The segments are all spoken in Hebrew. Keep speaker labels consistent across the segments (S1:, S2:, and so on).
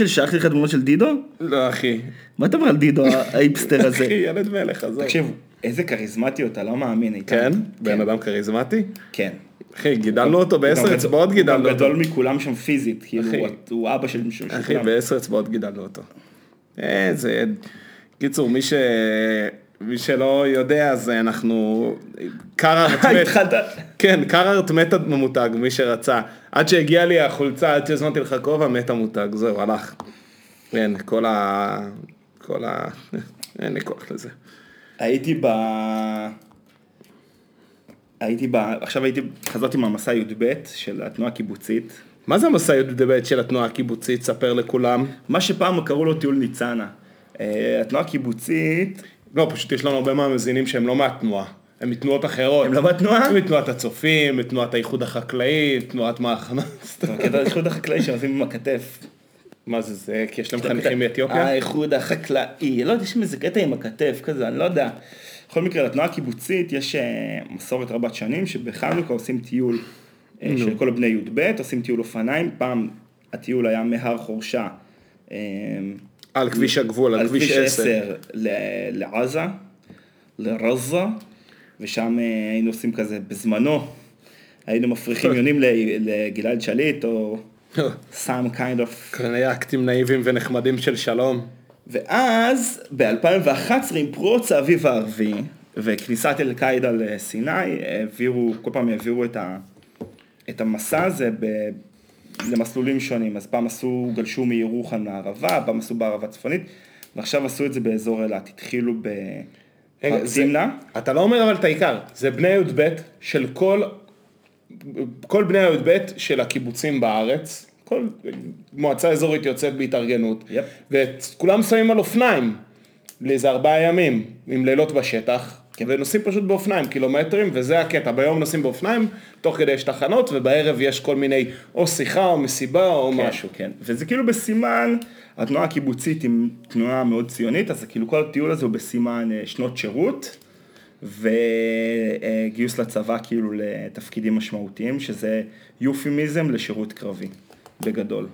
S1: של שלחתי לך תמונות של דידו?
S2: לא, אחי.
S1: מה אתה אומר על דידו האיפסטר הזה?
S2: אחי, ילד מלך, עזוב.
S1: תקשיב, איזה כריזמטי אתה, לא מאמין. איתן.
S2: כן? בן אדם כריזמטי?
S1: כן.
S2: אחי, גידלנו אותו בעשר אצבעות גידלנו אותו.
S1: גדול מכולם שם פיזית, כאילו. הוא- אבא של של
S2: אחי. בעשר אצבעות גידלנו אותו. איזה... קיצור, מי ש... מי שלא יודע, אז אנחנו... קרארט מת.
S1: התחלת?
S2: כן, קרארט מת המותג, מי שרצה. עד שהגיעה לי החולצה, עד שהזמנתי לך כובע, מת המותג, זהו, הלך. אין, כל ה... כל ה... אין לי כוח לזה.
S1: הייתי ב... הייתי ב... עכשיו הייתי, חזרתי מהמסע י"ב של התנועה הקיבוצית.
S2: מה זה המסע י"ב של התנועה הקיבוצית? ספר לכולם.
S1: מה שפעם קראו לו טיול ניצנה. אה, התנועה הקיבוצית,
S2: לא, פשוט יש לנו הרבה מהמאזינים שהם לא מהתנועה. הם מתנועות אחרות.
S1: הם לא מהתנועה?
S2: הם מתנועת הצופים, מתנועת האיחוד החקלאי, תנועת מהחמה.
S1: אתה מכיר את האיחוד החקלאי שעושים עם הכתף.
S2: מה זה, זה כי יש להם חניכים מאתיופיה?
S1: האיחוד החקלאי, לא יודע, יש שם איזה קטע עם הכתף כזה, אני לא יודע. בכל מקרה, לתנועה הקיבוצית יש אה, מסורת רבת שנים שבחנוכה עושים טיול אה, של כל בני י"ב, עושים טיול אופניים, פעם הטיול היה מהר חורשה. אה,
S2: על כביש הגבול, על כביש 10.
S1: ל- לעזה, לרזה, ושם אה, היינו עושים כזה, בזמנו, היינו מפריחים יונים לגלעד שליט, או some kind of
S2: כנראה אקטים נאיבים ונחמדים של שלום.
S1: ואז ב-2011 עם פרוץ האביב הערבי וכניסת אל-קאעידה לסיני, העבירו, כל פעם העבירו את, ה, את המסע הזה ב, למסלולים שונים. אז פעם עשו, גלשו מירוחם לערבה, פעם עשו בערבה צפונית, ועכשיו עשו את זה באזור אילת. התחילו
S2: רגע,
S1: בתמנע.
S2: אתה לא אומר אבל את העיקר, זה בני י"ב של כל, כל בני הי"ב של הקיבוצים בארץ, כל מועצה אזורית יוצאת בהתארגנות,
S1: יפ.
S2: וכולם שמים על אופניים. לאיזה ארבעה ימים, עם לילות בשטח, ונוסעים פשוט באופניים, קילומטרים, וזה הקטע, ביום נוסעים באופניים, תוך כדי יש תחנות, ובערב יש כל מיני או שיחה או מסיבה או
S1: כן,
S2: משהו.
S1: כן. וזה כאילו בסימן, התנועה הקיבוצית היא תנועה מאוד ציונית, אז כאילו כל הטיול הזה הוא בסימן אה, שנות שירות, וגיוס לצבא כאילו לתפקידים משמעותיים, שזה יופימיזם לשירות קרבי, בגדול.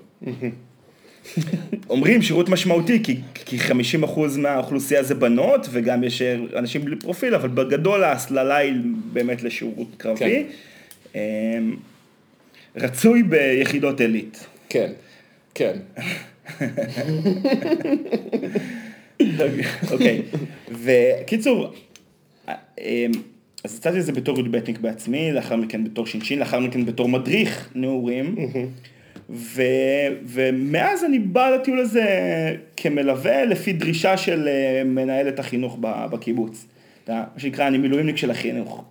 S1: אומרים שירות משמעותי, כי, כי 50% מהאוכלוסייה זה בנות, וגם יש אנשים בלי פרופיל, אבל בגדול ההסללה היא באמת לשירות קרבי.
S2: כן.
S1: אמ, רצוי ביחידות עילית.
S2: כן, כן.
S1: אוקיי, וקיצור, אמ, אז יצאתי לזה בתור י"בניק בעצמי, לאחר מכן בתור ש"ש, לאחר מכן בתור מדריך נעורים, ו, ומאז אני בא לטיול הזה כמלווה לפי דרישה של אה, מנהלת החינוך בקיבוץ. מה שנקרא, אני מילואימניק של החינוך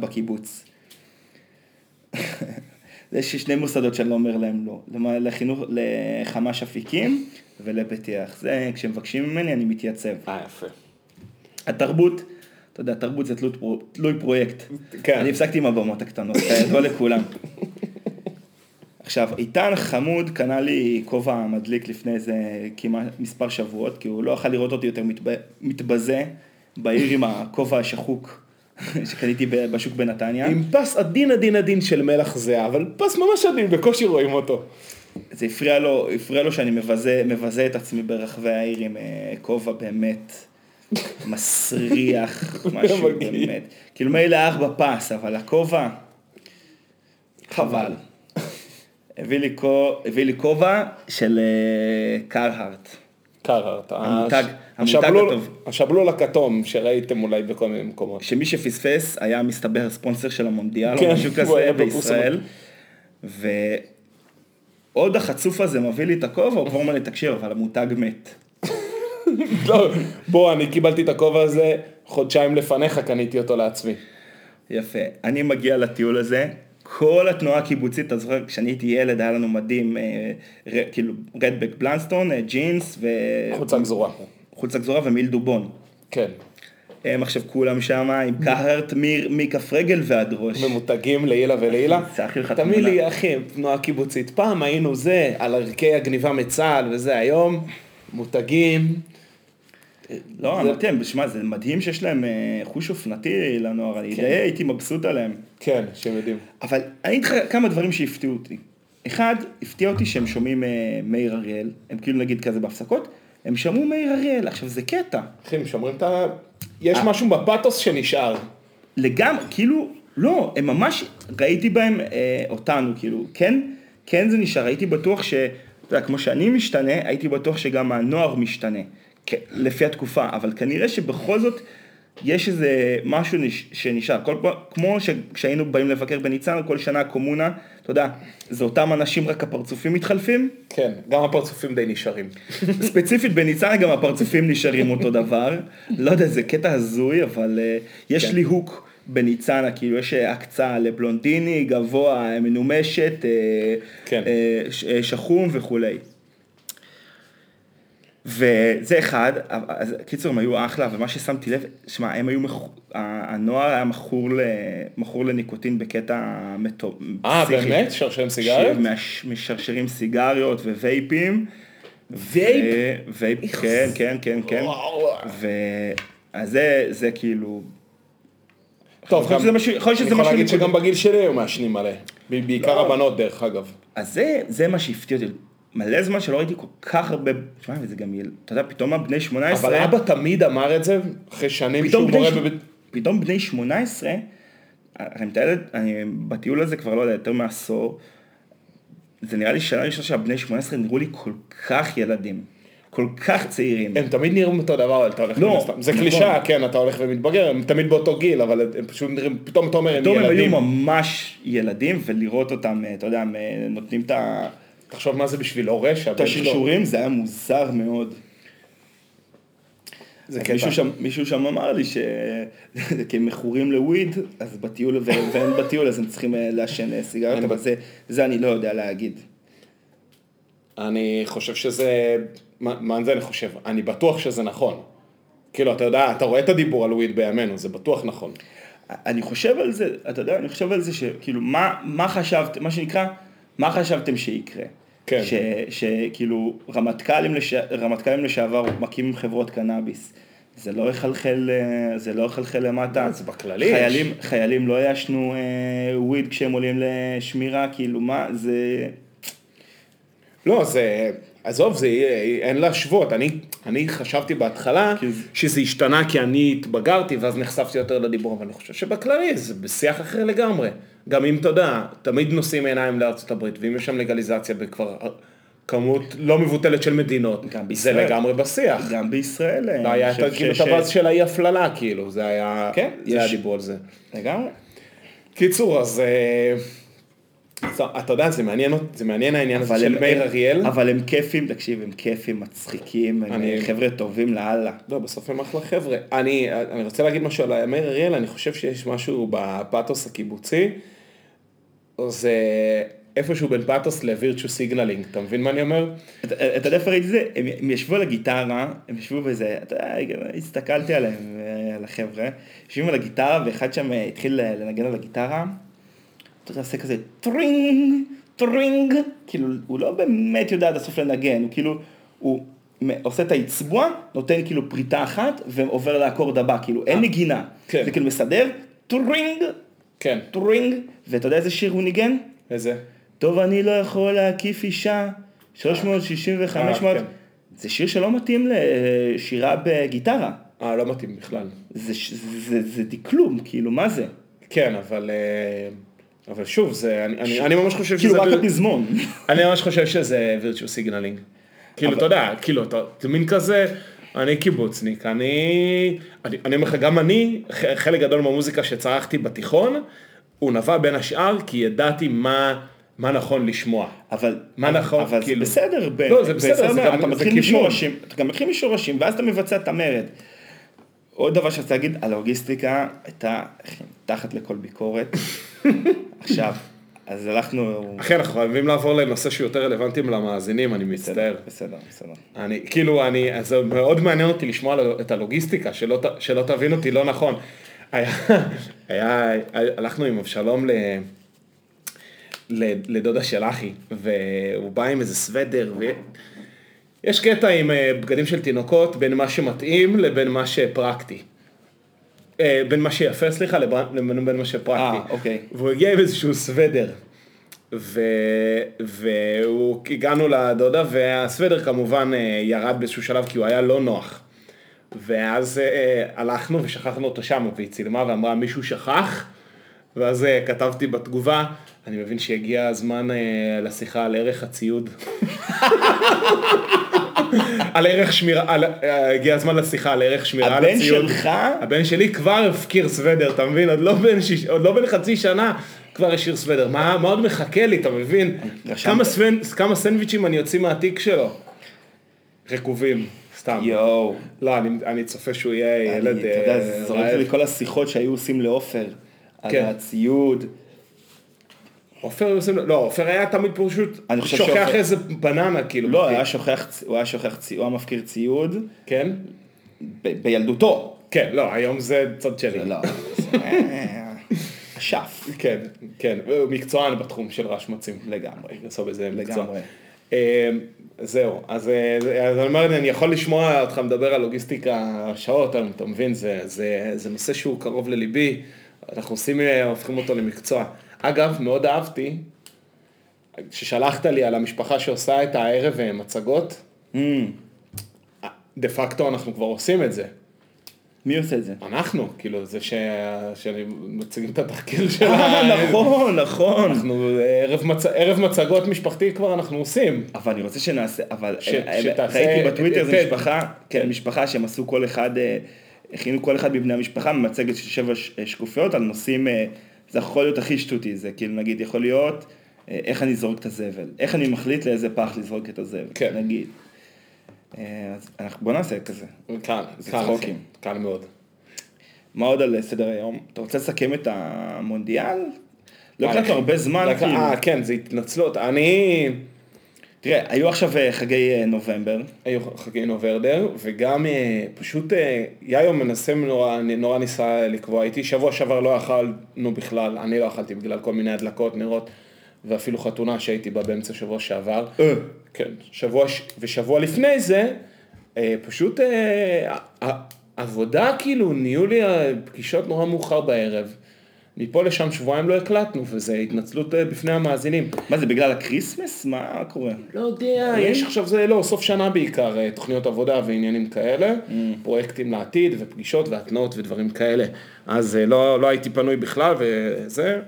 S1: בקיבוץ. יש שני מוסדות שאני לא אומר להם לא, לחינוך, לחמ"ש אפיקים ולפתיח. זה, כשמבקשים ממני אני מתייצב.
S2: אה, יפה.
S1: התרבות, אתה יודע, תרבות זה תלות תלוי פרויקט.
S2: כן.
S1: אני הפסקתי עם הבמות הקטנות, כידוע לכולם. עכשיו, איתן חמוד קנה לי כובע מדליק לפני איזה כמעט מספר שבועות, כי הוא לא יכול לראות אותי יותר מתב... מתבזה בעיר עם הכובע השחוק שקניתי בשוק בנתניה.
S2: עם פס עדין עדין עדין של מלח זהה, אבל פס ממש עדין, בקושי רואים אותו.
S1: זה הפריע לו, הפריע לו שאני מבזה, מבזה את עצמי ברחבי העיר עם אה, כובע באמת מסריח, משהו. באמת. כאילו מילא האח בפס, אבל הכובע, חבל. הביא לי כו- הביא לי כובע של אה, קרהארט.
S2: קרארט.
S1: המותג-
S2: הש-
S1: המותג
S2: השבלול-
S1: הטוב.
S2: השבלול הכתום שראיתם אולי בכל מיני מקומות.
S1: שמי שפספס היה מסתבר ספונסר של המונדיאל
S2: כן,
S1: או משהו כזה. בישראל. ועוד החצוף הזה מביא לי את הכובע, הוא כבר אומר לי, תקשיב, אבל המותג מת.
S2: לא, בוא, אני קיבלתי את הכובע הזה חודשיים לפניך, קניתי אותו לעצמי.
S1: יפה. אני מגיע לטיול הזה, כל התנועה הקיבוצית, אתה זוכר, כשאני הייתי ילד היה לנו מדים, אה, כאילו רדבק בלנסטון, ג'ינס ו...
S2: חולצה גזורה.
S1: חולצה גזורה ומיל דובון.
S2: כן.
S1: הם עכשיו כולם שם עם קהרט מכף רגל ועד ראש.
S2: ממותגים לעילה ולעילה. תמיד. לי, אחי, תנועה קיבוצית. פעם היינו זה, על ערכי הגניבה מצה"ל וזה, היום, מותגים.
S1: לא,
S2: זה-
S1: אמרתי להם, שמע, זה מדהים שיש להם אה, חוש אופנתי לנוער, אני
S2: כן.
S1: די הייתי מבסוט עליהם.
S2: כן, שהם יודעים.
S1: אבל אני אגיד לך כמה דברים שהפתיעו אותי. אחד, הפתיע אותי שהם שומעים אה, מאיר אריאל, הם כאילו נגיד כזה בהפסקות, הם שמעו מאיר אריאל, עכשיו זה קטע.
S2: אחי, הם שומרים את ה... יש משהו בפאתוס שנשאר.
S1: לגמרי, כאילו, לא, הם ממש, ראיתי בהם אה, אותנו, כאילו, כן, כן זה נשאר, הייתי בטוח ש, אתה יודע, כמו שאני משתנה, הייתי בטוח שגם הנוער משתנה, לפי התקופה, אבל כנראה שבכל זאת, יש איזה משהו נש, שנשאר, כל כמו שכשהיינו באים לבקר בניצן, כל שנה קומונה, אתה יודע, זה אותם אנשים, רק הפרצופים מתחלפים,
S2: כן, גם הפרצופים די נשארים.
S1: ספציפית בניצנה גם הפרצופים נשארים אותו דבר. לא יודע, זה קטע הזוי, אבל uh, יש
S2: כן.
S1: לי הוק בניצנה, כאילו יש אה, הקצאה לבלונדיני, גבוה, מנומשת, uh,
S2: כן.
S1: שחום וכולי. וזה אחד, אז קיצור הם היו אחלה, ומה ששמתי לב, שמע, הם היו. ה- הנוער היה מכור, ל... מכור לניקוטין בקטע מטו...
S2: אה. באמת? שרשרים סיגריות?
S1: משרשרים סיגריות ווייפים.
S2: vape?
S1: ו- vape, כן, כן, כן, כן.
S2: וואו.
S1: ואז זה, זה כאילו...
S2: טוב,
S1: יכול להיות שזה משהו- יכול
S2: אני יכול להגיד. שגם בגיל שלי היו מעשנים מלא. בעיקר
S1: לא.
S2: הבנות דרך אגב.
S1: אז זה, זה מה שהפתיע אותי. מלא זמן שלא ראיתי כל כך הרבה, תשמע, וזה גם, אתה יודע, פתאום הבני 18,
S2: אבל אבא תמיד אמר את זה, אחרי שנים שהוא מורה
S1: ש-
S2: בבית...
S1: פתאום בני 18, אני מתאר, אני בטיול הזה כבר לא יודע, יותר מעשור, זה נראה לי שנה ראשונה שהבני 18 נראו לי כל כך ילדים, כל כך צעירים.
S2: הם תמיד נראים אותו דבר, אבל אתה הולך
S1: לא,
S2: מן הסתם. זה
S1: נכון.
S2: קלישאה, כן, אתה הולך ומתבגר, הם תמיד באותו גיל, אבל הם פשוט נראים, פתאום אתה אומר, הם
S1: פתאום הם היו
S2: ילדים.
S1: ממש ילדים, ולראות אותם, אתה יודע, הם נותנים את ה-
S2: תחשוב מה זה בשביל הורה
S1: את
S2: שהבן שלו...
S1: השרשורים, זה היה מוזר מאוד.
S2: זה קטע.
S1: מישהו שם, מישהו שם אמר לי ש... כי הם מכורים לוויד, אז בטיול, ואין בטיול, אז הם צריכים אה, לעשן אה, סיגריות,
S2: אין
S1: אבל זה, זה אני לא יודע להגיד.
S2: אני חושב שזה... מה מה זה אני חושב? אני בטוח שזה נכון. כאילו, אתה יודע, אתה רואה את הדיבור על וויד בימינו, זה בטוח נכון.
S1: אני חושב על זה, אתה יודע, אני חושב על זה שכאילו, מה, מה חשבת, מה שנקרא, מה חשבתם שיקרה?
S2: כן.
S1: שכאילו, רמטכ"לים, לש, רמטכ"לים לשעבר מקימים חברות קנאביס. זה לא יחלחל, אה, זה לא יחלחל למטה.
S2: זה בכללי
S1: חיילים. חיילים לא יעשנו אה, וויד כשהם עולים לשמירה, כאילו, מה, זה...
S2: לא, זה... עזוב, זה אין להשוות. אני, אני חשבתי בהתחלה
S1: זה-
S2: שזה השתנה כי אני התבגרתי ואז נחשפתי יותר לדיבור, אבל אני חושב שבכללי זה בשיח אחר לגמרי. גם אם אתה יודע, תמיד נושאים עיניים לארצות הברית, ואם יש שם לגליזציה בכבר כמות לא מבוטלת של מדינות,
S1: גם
S2: זה
S1: בישראל.
S2: לגמרי בשיח.
S1: גם בישראל. אה,
S2: לא היה
S1: אני
S2: את כאילו
S1: ש-
S2: הבאז של האי הפללה, כאילו, זה היה,
S1: כן,
S2: זה היה
S1: יש-
S2: דיבור על זה.
S1: לגמרי.
S2: קיצור, אז אה, אתה יודע, זה מעניין, זה מעניין העניין הזה של מאיר אריאל.
S1: אבל הם כיפים, תקשיב, הם כיפים, מצחיקים, הם
S2: אני-
S1: חבר'ה טובים לאללה.
S2: לא, בסוף הם אחלה חבר'ה. אני, אני רוצה להגיד משהו על מאיר אריאל, אני חושב שיש משהו בפאתוס הקיבוצי, זה איפשהו בין פאתוס ל virtue signaling, אתה מבין מה אני אומר?
S1: אתה יודע איפה ראיתי את זה? הם ישבו על הגיטרה, הם ישבו באיזה, אתה יודע, הסתכלתי עליהם, אה, על החבר'ה, יושבים על הגיטרה ואחד שם אה, התחיל לנגן על הגיטרה, אתה יודע, עושה כזה טרינג, טרינג, כאילו, הוא לא באמת יודע עד הסוף לנגן, הוא כאילו, הוא עושה את האצבוע, נותן כאילו פריטה אחת ועובר לאקורד הבא, כאילו, אין נגינה.
S2: כן.
S1: זה כאילו מסדר, טרינג,
S2: כן.
S1: טרינג, ואתה יודע איזה שיר הוא ניגן?
S2: איזה?
S1: טוב, אני לא יכול להקיף אישה, 360 ו-500.
S2: אה, כן.
S1: זה שיר שלא מתאים לשירה בגיטרה.
S2: אה, לא מתאים בכלל.
S1: זה, ש- זה, זה דקלום, כאילו, מה זה?
S2: כן, אבל, אה, אבל שוב, זה, אני, אני, אני ממש חושב
S1: כאילו,
S2: שזה...
S1: רק
S2: ויר-
S1: הפזמון.
S2: אני ממש חושב שזה virtue signaling. כאילו, אתה יודע, כאילו, אתה מין כזה, אני קיבוצניק, אני, אני אומר לך, גם אני, חלק גדול מהמוזיקה שצרכתי בתיכון, הוא נבע בין השאר, כי ידעתי מה, מה נכון לשמוע.
S1: אבל,
S2: מה נכון,
S1: אבל
S2: כאילו?
S1: בסדר, ב-
S2: לא, זה בסדר, זה גם-
S1: אתה מתחיל. משורשים, אתה גם מתחיל משורשים, ואז אתה מבצע את המרד. עוד דבר שרציתי להגיד, הלוגיסטיקה הייתה תחת לכל ביקורת. עכשיו, אז הלכנו...
S2: אחי, אנחנו חייבים לעבור לנושא שהוא יותר רלוונטי למאזינים, אני מצטער.
S1: בסדר, בסדר.
S2: אני, כאילו, אני, אז זה מאוד מעניין אותי לשמוע את הלוגיסטיקה, שלא, שלא תבין אותי לא נכון. היה, היה, הלכנו עם אבשלום ל, ל, לדודה של אחי, והוא בא עם איזה סוודר, ויש קטע עם אה, בגדים של תינוקות בין מה שמתאים לבין מה שפרקטי. אה, בין מה שיפה, סליחה, לבין בין מה שפרקטי.
S1: אה, אוקיי.
S2: והוא הגיע עם איזשהו סוודר. והגענו לדודה, והסוודר כמובן אה, ירד באיזשהו שלב כי הוא היה לא נוח. ואז אה, הלכנו ושכחנו אותו שם, והיא צילמה ואמרה מישהו שכח, ואז כתבתי בתגובה, אני מבין שהגיע הזמן אה, לשיחה על ערך הציוד. על ערך שמירה, על, אה, הגיע הזמן לשיחה על ערך שמירה על
S1: הבן
S2: הציוד.
S1: שלך?
S2: הבן שלי כבר הפקיר סוודר, אתה מבין? עוד לא בן, שיש, עוד לא בן חצי שנה, כבר השאיר סוודר. מה, מה עוד מחכה לי, אתה מבין?
S1: רשמת?
S2: כמה, סוון, כמה סנדוויצ'ים אני אוציא מהתיק שלו? רקובים, סתם.
S1: יואו.
S2: לא, אני, אני צופה שהוא יהיה ילד
S1: אני, אתה יודע,
S2: אה,
S1: זה זורק
S2: רעב.
S1: לי כל השיחות שהיו עושים לעופר. על
S2: כן.
S1: הציוד.
S2: עופר לו, לא, עופר היה תמיד פשוט שוכח איזה בננה, כאילו.
S1: לא. היה שוכח, הוא היה שוכח ציוד, הוא היה מפקיר ציוד
S2: כן?
S1: ב- בילדותו.
S2: כן, לא, היום זה צד שלי.
S1: לא, אשף.
S2: כן, כן, הוא מקצוען בתחום של רשמצים.
S1: לגמרי.
S2: עשו בזה מקצוע.
S1: לגמרי.
S2: אה, זהו, אז, אה, אז אני אומר, אני יכול לשמוע אותך מדבר על לוגיסטיקה שעות, אתה מבין, זה, זה, זה נושא שהוא קרוב לליבי, אנחנו עושים, אה, הופכים אותו למקצוע. אגב, מאוד אהבתי, כששלחת לי על המשפחה שעושה את הערב אה, מצגות,
S1: Mm,
S2: דה פקטו אנחנו כבר עושים את זה.
S1: מי עושה את זה?
S2: אנחנו, כאילו, זה ש... שאני מציגים את התחקיר של
S1: אה, נכון, נכון.
S2: אנחנו, ערב, מצ... ערב מצגות משפחתי כבר אנחנו עושים.
S1: אבל אני רוצה שנעשה, אבל
S2: ש-
S1: אה,
S2: שתעשה-
S1: ראיתי בטוויטר, זה
S2: כן.
S1: משפחה, כן, משפחה שהם עשו כל אחד, הכינו כל אחד מבני המשפחה מצגת של שבע שקופיות על נושאים, זה יכול להיות הכי שטותי, זה כאילו נגיד יכול להיות אה, איך אני זורק את הזבל, איך אני מחליט לאיזה פח לזרוק את הזבל,
S2: כן.
S1: נגיד. אה, אז אנחנו- בוא נעשה כזה.
S2: קל,
S1: זה
S2: קל,
S1: צחוקים.
S2: קל מאוד.
S1: מה עוד על סדר היום? אתה רוצה לסכם את המונדיאל? לא
S2: אה,
S1: הקלטנו הרבה זמן, כאילו.
S2: אה, כן, זה התנצלות. אני...
S1: תראה, היו עכשיו אה, חגי אה, נובמבר.
S2: היו חגי ורדר, וגם אה, פשוט יאיו מנסה נורא, נורא ניסה לקבוע איתי, שבוע שעבר לא אכלנו בכלל, אני לא אכלתי בגלל כל מיני הדלקות, נרות, ואפילו חתונה שהייתי בה באמצע שבוע שעבר. כן, שבוע, ש- ושבוע לפני זה, פשוט עבודה כאילו, נהיו לי פגישות נורא מאוחר בערב. מפה לשם שבועיים לא הקלטנו, וזו התנצלות אה, בפני המאזינים.
S1: מה זה, בגלל ה Christmas? מה קורה?
S2: לא יודע, יש עכשיו זה לא, סוף שנה בעיקר, אה, תוכניות עבודה ועניינים כאלה, פרויקטים לעתיד ופגישות והתנעות ודברים כאלה. אז אה, לא, לא הייתי פנוי בכלל וזה,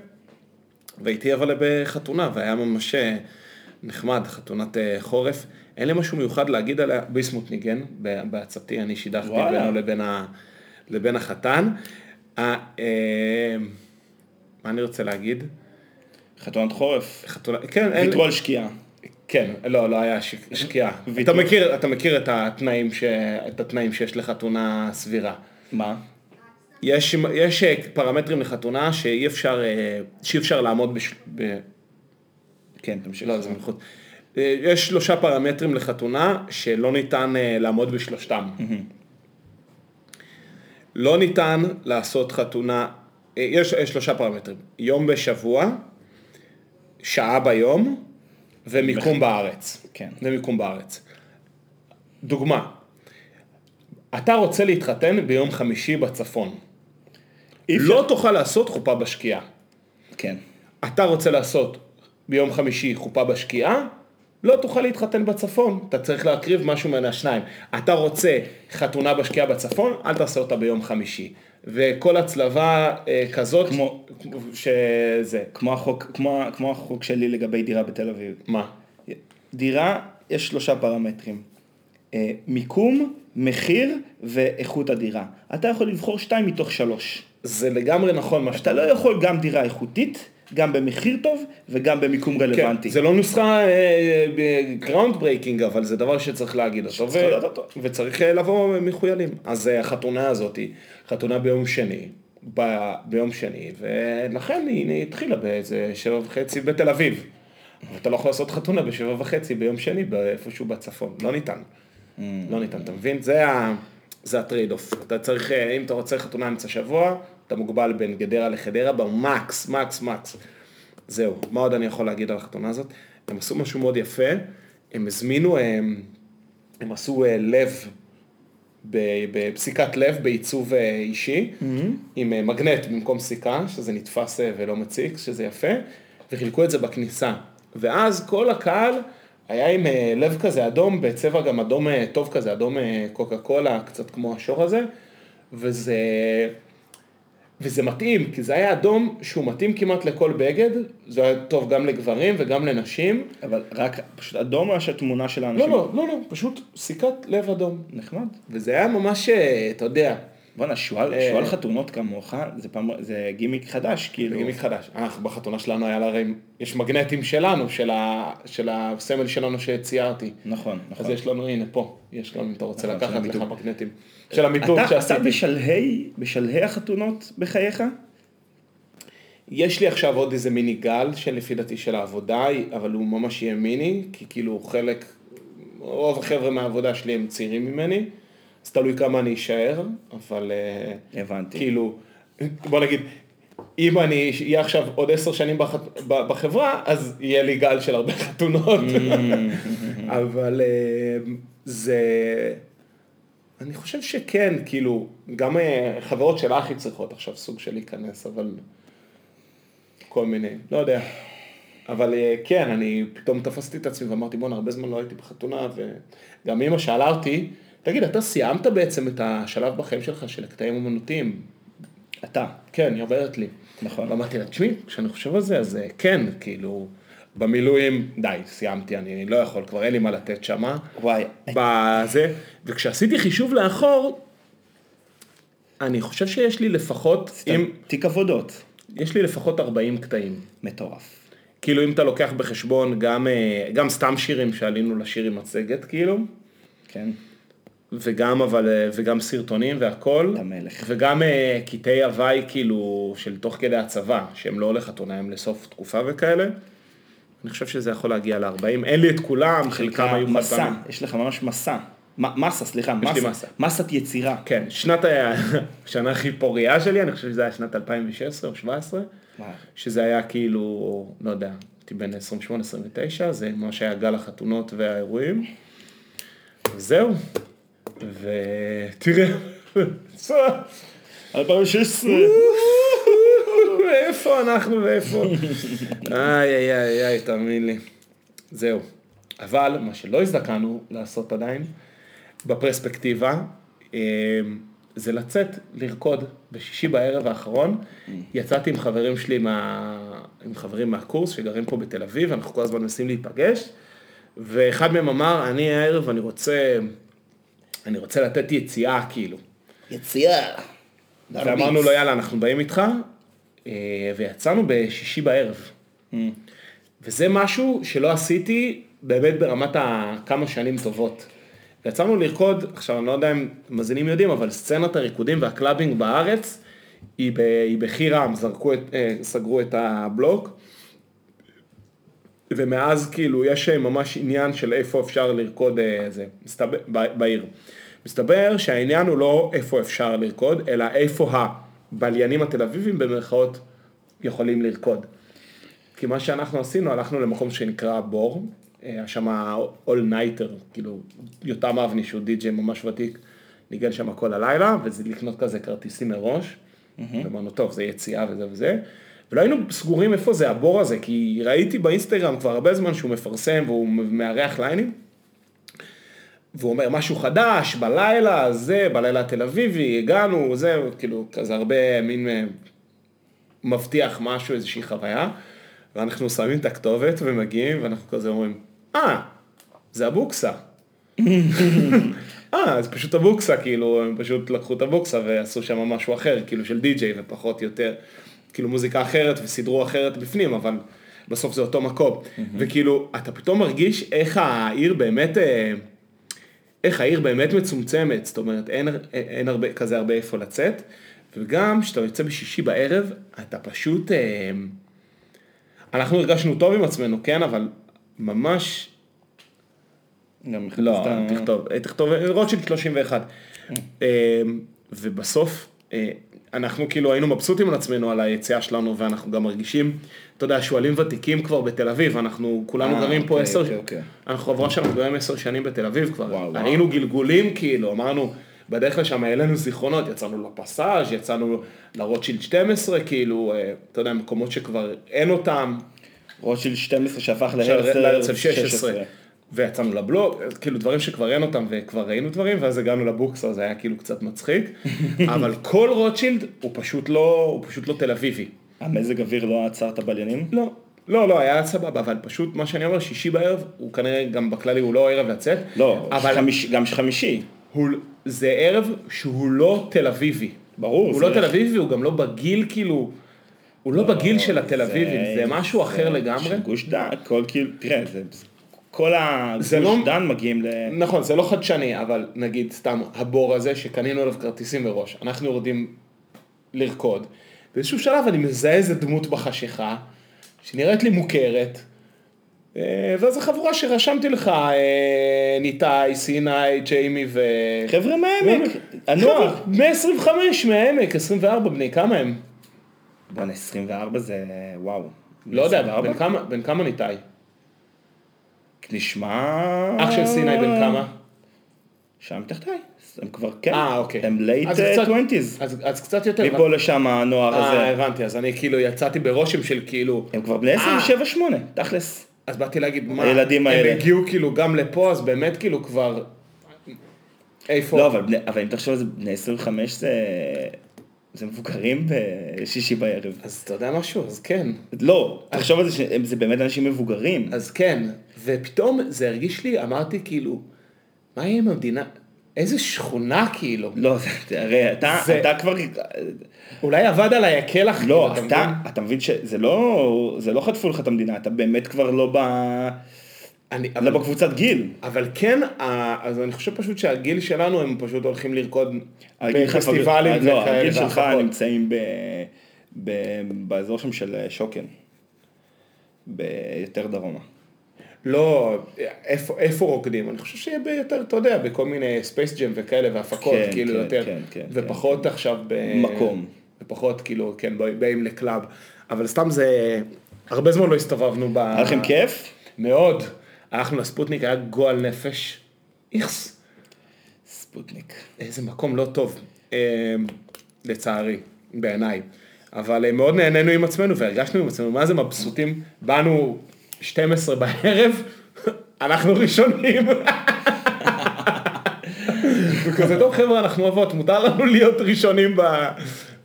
S2: והייתי אבל בחתונה, והיה ממש נחמד, חתונת חורף. אין לי משהו מיוחד להגיד עליה, ביסמוט ניגן בעצתי, אני שידכתי. בינו לבין, ה, לבין החתן. מה אני רוצה להגיד?
S1: חתונת חורף.
S2: חתונה, כן, אין,
S1: ויתרו על שקיעה.
S2: כן, לא, לא היה ש- שקיעה. אתה. מכיר, אתה מכיר את התנאים, ש... את התנאים שיש לחתונה סבירה.
S1: מה?
S2: יש, יש אה, פרמטרים לחתונה שאי אפשר, אה, שאי אפשר לעמוד בש... ב...
S1: כן, תמשיך.
S2: לא, זה מחוץ. אה, יש שלושה פרמטרים לחתונה שלא ניתן לעמוד בשלושתם. לא ניתן לעשות חתונה, יש, יש שלושה פרמטרים, יום בשבוע, שעה ביום ומיקום בארץ.
S1: כן.
S2: ומיקום בארץ. דוגמה, אתה רוצה להתחתן ביום חמישי בצפון.
S1: אי אפשר-
S2: לא תוכל לעשות חופה בשקיעה.
S1: כן.
S2: אתה רוצה לעשות ביום חמישי חופה בשקיעה, לא תוכל להתחתן בצפון, אתה צריך להקריב משהו מן השניים. אתה רוצה חתונה בשקיעה בצפון, אל תעשה אותה ביום חמישי. וכל הצלבה אה, כזאת,
S1: כמו-
S2: שזה,
S1: כמו החוק, כמו, כמו החוק שלי לגבי דירה בתל אביב.
S2: מה?
S1: דירה, יש שלושה פרמטרים. אה, מיקום, מחיר ואיכות הדירה. אתה יכול לבחור שתיים מתוך שלוש.
S2: זה לגמרי נכון מה
S1: אתה
S2: שאתה
S1: לא יכול גם דירה איכותית, גם במחיר טוב וגם במיקום רלוונטי.
S2: כן, זה לא נוסחה ground breaking, אבל זה דבר שצריך להגיד אותו. וצריך אה, לבוא מחוילים. אז אה, החתונה הזאת חתונה ביום שני, ב- ביום שני, ולכן היא התחילה באיזה שבע וחצי בתל אביב. אבל אתה לא יכול לעשות חתונה בשבע וחצי ביום שני באיפשהו בצפון, לא ניתן.
S1: Mm.
S2: לא ניתן, אתה מבין? זה ה- זה ה trade off. אתה צריך, אה, אם אתה רוצה חתונה אמצע שבוע, אתה מוגבל בין גדרה לחדרה ב max, max, max. זהו, מה עוד אני יכול להגיד על החתונה הזאת? הם עשו משהו מאוד יפה, הם הזמינו, הם, הם עשו אה, לב, ב- בפסיקת לב בעיצוב אה, אישי, עם אה, מגנט במקום סיכה, שזה נתפס ולא מציק, שזה יפה, וחילקו את זה בכניסה. ואז כל הקהל היה עם לב כזה אדום, בצבע גם אדום טוב כזה, אדום קוקה קולה, קצת כמו השור הזה, וזה... וזה מתאים, כי זה היה אדום שהוא מתאים כמעט לכל בגד, זה היה טוב גם לגברים וגם לנשים.
S1: אבל רק, פשוט אדום או שהתמונה של
S2: לא,
S1: האנשים?
S2: לא, לא, לא, פשוט סיכת לב אדום.
S1: נחמד.
S2: וזה היה ממש, אה, אתה יודע,
S1: בואנה, שועל
S2: אה,
S1: שועל חתונות כמוך, זה פעם, זה גימיק חדש, כאילו.
S2: גימיק חדש. אנחנו בחתונה שלנו היה לה הרי, יש מגנטים שלנו, של, ה, של הסמל שלנו שציירתי.
S1: נכון, נכון.
S2: אז יש לנו, הנה פה, יש לנו, אם אתה רוצה
S1: נכון,
S2: לקחת לך. מגנטים. של המיתוג
S1: אתה, אתה
S2: שעשיתי.
S1: בשלהי, בשלהי החתונות בחייך?
S2: יש לי עכשיו עוד איזה מיני גל שלפי דעתי של העבודה, אבל הוא ממש יהיה מיני, כי כאילו חלק, רוב החבר'ה מהעבודה שלי הם צעירים ממני, אז תלוי כמה אני אשאר, אבל אה,
S1: הבנתי.
S2: כאילו, בוא נגיד, אם אני אהיה עכשיו עוד עשר שנים בח... בחברה, אז יהיה לי גל של הרבה חתונות, אבל אה, זה... אני חושב שכן, כאילו, גם אה, חברות של אחי צריכות עכשיו סוג של להיכנס, אבל כל מיני, לא יודע. אבל כן, אני פתאום תפסתי את עצמי ואמרתי, בואנה, הרבה זמן לא הייתי בחתונה, וגם אמא שאלה אותי, תגיד, אתה סיימת בעצם את השלב בחיים שלך של הקטעים אומנותיים?
S1: אתה.
S2: כן, היא אומרת לי.
S1: נכון.
S2: ואמרתי לה, תשמעי, כשאני חושב על זה, אז אה, כן, כאילו, במילואים, די, סיימתי, אני לא יכול, כבר אין לי מה לתת שמה.
S1: וואי,
S2: בזה, וכשעשיתי חישוב לאחור, אני חושב שיש לי לפחות,
S1: סתם,
S2: אם,
S1: תיק עבודות.
S2: יש לי לפחות 40 קטעים.
S1: מטורף.
S2: כאילו אם אתה לוקח בחשבון גם, אה, גם סתם שירים שעלינו לשיר עם מצגת, כאילו,
S1: כן.
S2: וגם אבל, אה, וגם סרטונים והכל,
S1: אתה מלך.
S2: וגם אה, קטעי הוואי כאילו של תוך כדי הצבא, שהם לא לחתונה, הם לסוף תקופה וכאלה. אני חושב שזה יכול להגיע ל-40, אין לי את כולם, חלקם היו חד
S1: מסע,
S2: פעמים.
S1: יש לך ממש מסע. מסה, סליחה, מסה. מסת יצירה.
S2: כן, שנת ה- השנה הכי פוריה שלי, אני חושב שזה היה שנת 2016 או 2017,
S1: וואו.
S2: שזה היה כאילו, לא יודע, הייתי בן 28-29, זה ממש היה גל החתונות והאירועים. זהו, ותראה,
S1: 2016.
S2: איפה אנחנו ואיפה? איי איי איי איי, תאמין לי. זהו. אבל מה שלא הזדקנו לעשות עדיין, בפרספקטיבה, אה, זה לצאת לרקוד. בשישי בערב האחרון, יצאתי עם חברים שלי, מה... עם חברים מהקורס שגרים פה בתל אביב, אנחנו כל הזמן מנסים להיפגש, ואחד מהם אמר, אני הערב, אני רוצה, אני רוצה לתת יציאה, כאילו.
S1: יציאה.
S2: ואמרנו לו, יאללה, אנחנו באים איתך, אה, ויצאנו בשישי בערב. וזה משהו שלא עשיתי באמת ברמת הכמה שנים טובות. ויצאנו לרקוד, עכשיו אני לא יודע אם מאזינים יודעים, אבל סצנת הריקודים וה clubbing בארץ היא, ב, היא בחירום, זרקו את, אה, סגרו את הבלוק. ומאז כאילו יש ממש עניין של איפה אפשר לרקוד אה, זה, מסתבר, בעיר. מסתבר שהעניין הוא לא איפה אפשר לרקוד, אלא איפה הבליינים התל אביבים במרכאות יכולים לרקוד. כי מה שאנחנו עשינו, הלכנו למקום שנקרא בור, אה, היה שם all nighter, כאילו, יותם אבני שהוא די.ג'יי ממש ותיק, ניגן שם כל הלילה, וזה לקנות כזה כרטיסים מראש, ואמרנו, טוב, זה יציאה וזה וזה, ולא היינו סגורים איפה זה הבור הזה, כי ראיתי באינסטגרם כבר הרבה זמן שהוא מפרסם והוא מארח ליינים, והוא אומר משהו חדש, בלילה, זה, בלילה התל אביבי, הגענו, זה, כאילו, כזה הרבה מין אה, מבטיח משהו, איזושהי חוויה, ואנחנו שמים את הכתובת ומגיעים, ואנחנו כזה אומרים, אה, זה הבוקסה. אה, זה פשוט הבוקסה, כאילו, הם פשוט לקחו את הבוקסה ועשו שם משהו אחר, כאילו של די-ג'יי ופחות יותר, כאילו מוזיקה אחרת וסידרו אחרת בפנים, אבל בסוף זה אותו מקום. וכאילו, אתה פתאום מרגיש איך העיר באמת, אה, איך העיר באמת מצומצמת, זאת אומרת, אין, אין הרבה, כזה הרבה איפה לצאת, וגם כשאתה יוצא בשישי בערב, אתה פשוט, אה, אנחנו הרגשנו טוב עם עצמנו, כן, אבל ממש
S1: גם
S2: לא,
S1: הכנסת-
S2: תכתוב, אה, תכתוב, אה, רוטשילד 31. אה, ובסוף, אה, אנחנו כאילו היינו מבסוטים על עצמנו על היציאה שלנו, ואנחנו גם מרגישים, אתה יודע, שועלים ותיקים כבר בתל אביב, אנחנו כולנו
S1: אה,
S2: גרים פה
S1: אוקיי,
S2: עשר,
S1: אוקיי, אוקיי.
S2: אנחנו חברה שאנחנו גרים עשר שנים בתל אביב כבר,
S1: וואו, וואו.
S2: היינו גלגולים כאילו, אמרנו, בדרך לשם העלינו זיכרונות, יצאנו לפסאז', יצאנו לרוטשילד 12, כאילו, אה, אתה יודע, מקומות שכבר אין אותם.
S1: רוטשילד 12 שהפך
S2: להרצל
S1: להרצל
S2: 16. ויצאנו לבלוג, כאילו דברים שכבר אין אותם וכבר ראינו דברים, ואז הגענו לבוקסה, זה היה כאילו קצת מצחיק, אבל כל רוטשילד הוא פשוט לא, הוא פשוט לא תל אביבי.
S1: המזג אוויר לא עצר את הבליינים?
S2: לא, לא, לא, היה סבבה, אבל פשוט מה שאני אומר, שישי בערב, הוא כנראה גם בכללי הוא לא ערב לצאת.
S1: לא,
S2: אבל
S1: חמיש, גם חמישי.
S2: הוא, זה ערב שהוא לא תל אביבי.
S1: ברור.
S2: הוא
S1: זה-
S2: לא תל אביבי, הוא גם לא בגיל כאילו, הוא לא בגיל של התל אביבים, זה משהו אחר
S1: זה
S2: לגמרי.
S1: של גוש דן, כל כאילו, תראה, זה, כל
S2: זה
S1: הגוש
S2: לא-
S1: דן מגיעים ל...
S2: נכון, זה לא חדשני, אבל נגיד סתם הבור הזה שקנינו עליו כרטיסים מראש, אנחנו יורדים לרקוד, באיזשהו שלב אני מזהה איזה דמות בחשיכה, שנראית לי מוכרת, אה, ואז החבורה שרשמתי לך, אה, ניתאי, סיני, ג'יימי ו...
S1: חבר'ה מהעמק, הנוער.
S2: חבר'ה, 125 מהעמק, 24 בני, כמה הם?
S1: בואנה, 24 זה וואו.
S2: לא יודע,
S1: 24?
S2: בן כמה- בן כמה ניתאי?
S1: נשמע...
S2: אח של סיני בן כמה?
S1: שם תחתיי. הם כבר, כן.
S2: אה, אוקיי.
S1: הם
S2: קצת-
S1: 20's.
S2: אז אז קצת יותר.
S1: מפה לשם הנוער
S2: אה,
S1: הזה.
S2: הבנתי, אז אני כאילו יצאתי ברושם של כאילו,
S1: הם כבר בני
S2: אה.
S1: 27-8, תכלס.
S2: אז באתי להגיד, מה,
S1: הילדים
S2: הם
S1: האלה.
S2: הגיעו כאילו גם לפה, אז באמת כאילו כבר, איפה?
S1: לא, אבל, בני, אבל אם תחשוב על זה, בני 25 זה, זה מבוגרים בשישי בערב.
S2: אז אתה יודע משהו? אז כן.
S1: לא, תחשוב על זה שזה באמת אנשים מבוגרים.
S2: אז כן, ופתאום זה הרגיש לי, אמרתי כאילו, מה יהיה עם המדינה? איזה שכונה כאילו.
S1: לא, תראה, אתה,
S2: זה-
S1: אתה כבר,
S2: אולי אבד עליי הכלח.
S1: לא,
S2: כאילו,
S1: אתה,
S2: מבין?
S1: אתה מבין שזה לא, זה לא חטפו לך את המדינה, אתה באמת כבר לא ב...
S2: אני,
S1: לא
S2: אבל,
S1: בקבוצת גיל.
S2: אבל כן, אז אני חושב פשוט שהגיל שלנו, הם פשוט הולכים לרקוד בפסטיבלים
S1: לא,
S2: וכאלה.
S1: הגיל שלך
S2: והפקות.
S1: נמצאים ב, ב, באזור שם של שוקן. ביותר דרומה.
S2: לא, איפה, איפה רוקדים? אני חושב שיהיה ביותר, אתה יודע, בכל מיני ספייס ג'ם וכאלה והפקות,
S1: כן,
S2: כאילו
S1: כן,
S2: יותר,
S1: כן, כן,
S2: ופחות עכשיו ב...
S1: מקום.
S2: ופחות כאילו, כן, באים ל club, אבל סתם זה, הרבה זמן לא הסתובבנו ב...
S1: היה לכם כיף?
S2: מאוד. הלכנו לספוטניק, היה גועל נפש. איכס,
S1: ספוטניק.
S2: איזה מקום לא טוב, אה, לצערי, בעיניי. אבל אה, מאוד נהנינו עם עצמנו והרגשנו עם עצמנו, מה זה מבסוטים, באנו 12 בערב, אנחנו ראשונים. וכזה, טוב חבר'ה, אנחנו אבות, מותר לנו להיות ראשונים ב...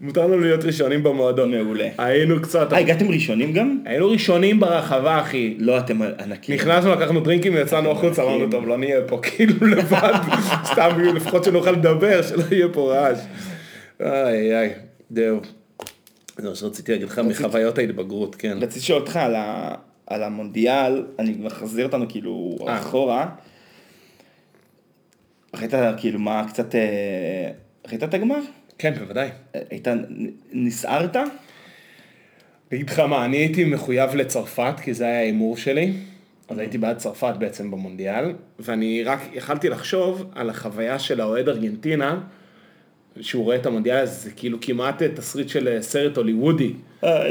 S2: מותר לנו להיות ראשונים במועדון.
S1: מעולה.
S2: היינו קצת,
S1: אה, הגעתם ראשונים גם?
S2: היינו ראשונים ברחבה, אחי.
S1: לא, אתם ענקים.
S2: נכנסנו, לקחנו דרינקים ויצאנו החוצה, אמרנו, טוב, לא נהיה פה כאילו לבד, סתם לפחות שנוכל לדבר, שלא יהיה פה רעש. איי איי, זהו. זה מה שרציתי להגיד לך מחוויות ההתבגרות, כן.
S1: רציתי לשאול אותך על, ה, על המונדיאל, אני מחזיר אותנו כאילו
S2: אה.
S1: אחורה. ראית כאילו מה קצת, אה, ראית את הגמר?
S2: כן, בוודאי.
S1: היית, נסערת?
S2: אני אגיד לך מה, אני הייתי מחויב לצרפת, כי זה היה ההימור שלי. אז הייתי בעד צרפת בעצם במונדיאל, ואני רק יכלתי לחשוב על החוויה של האוהד ארגנטינה, שהוא רואה את המונדיאל הזה, זה כאילו כמעט תסריט של סרט הוליוודי.
S1: אה,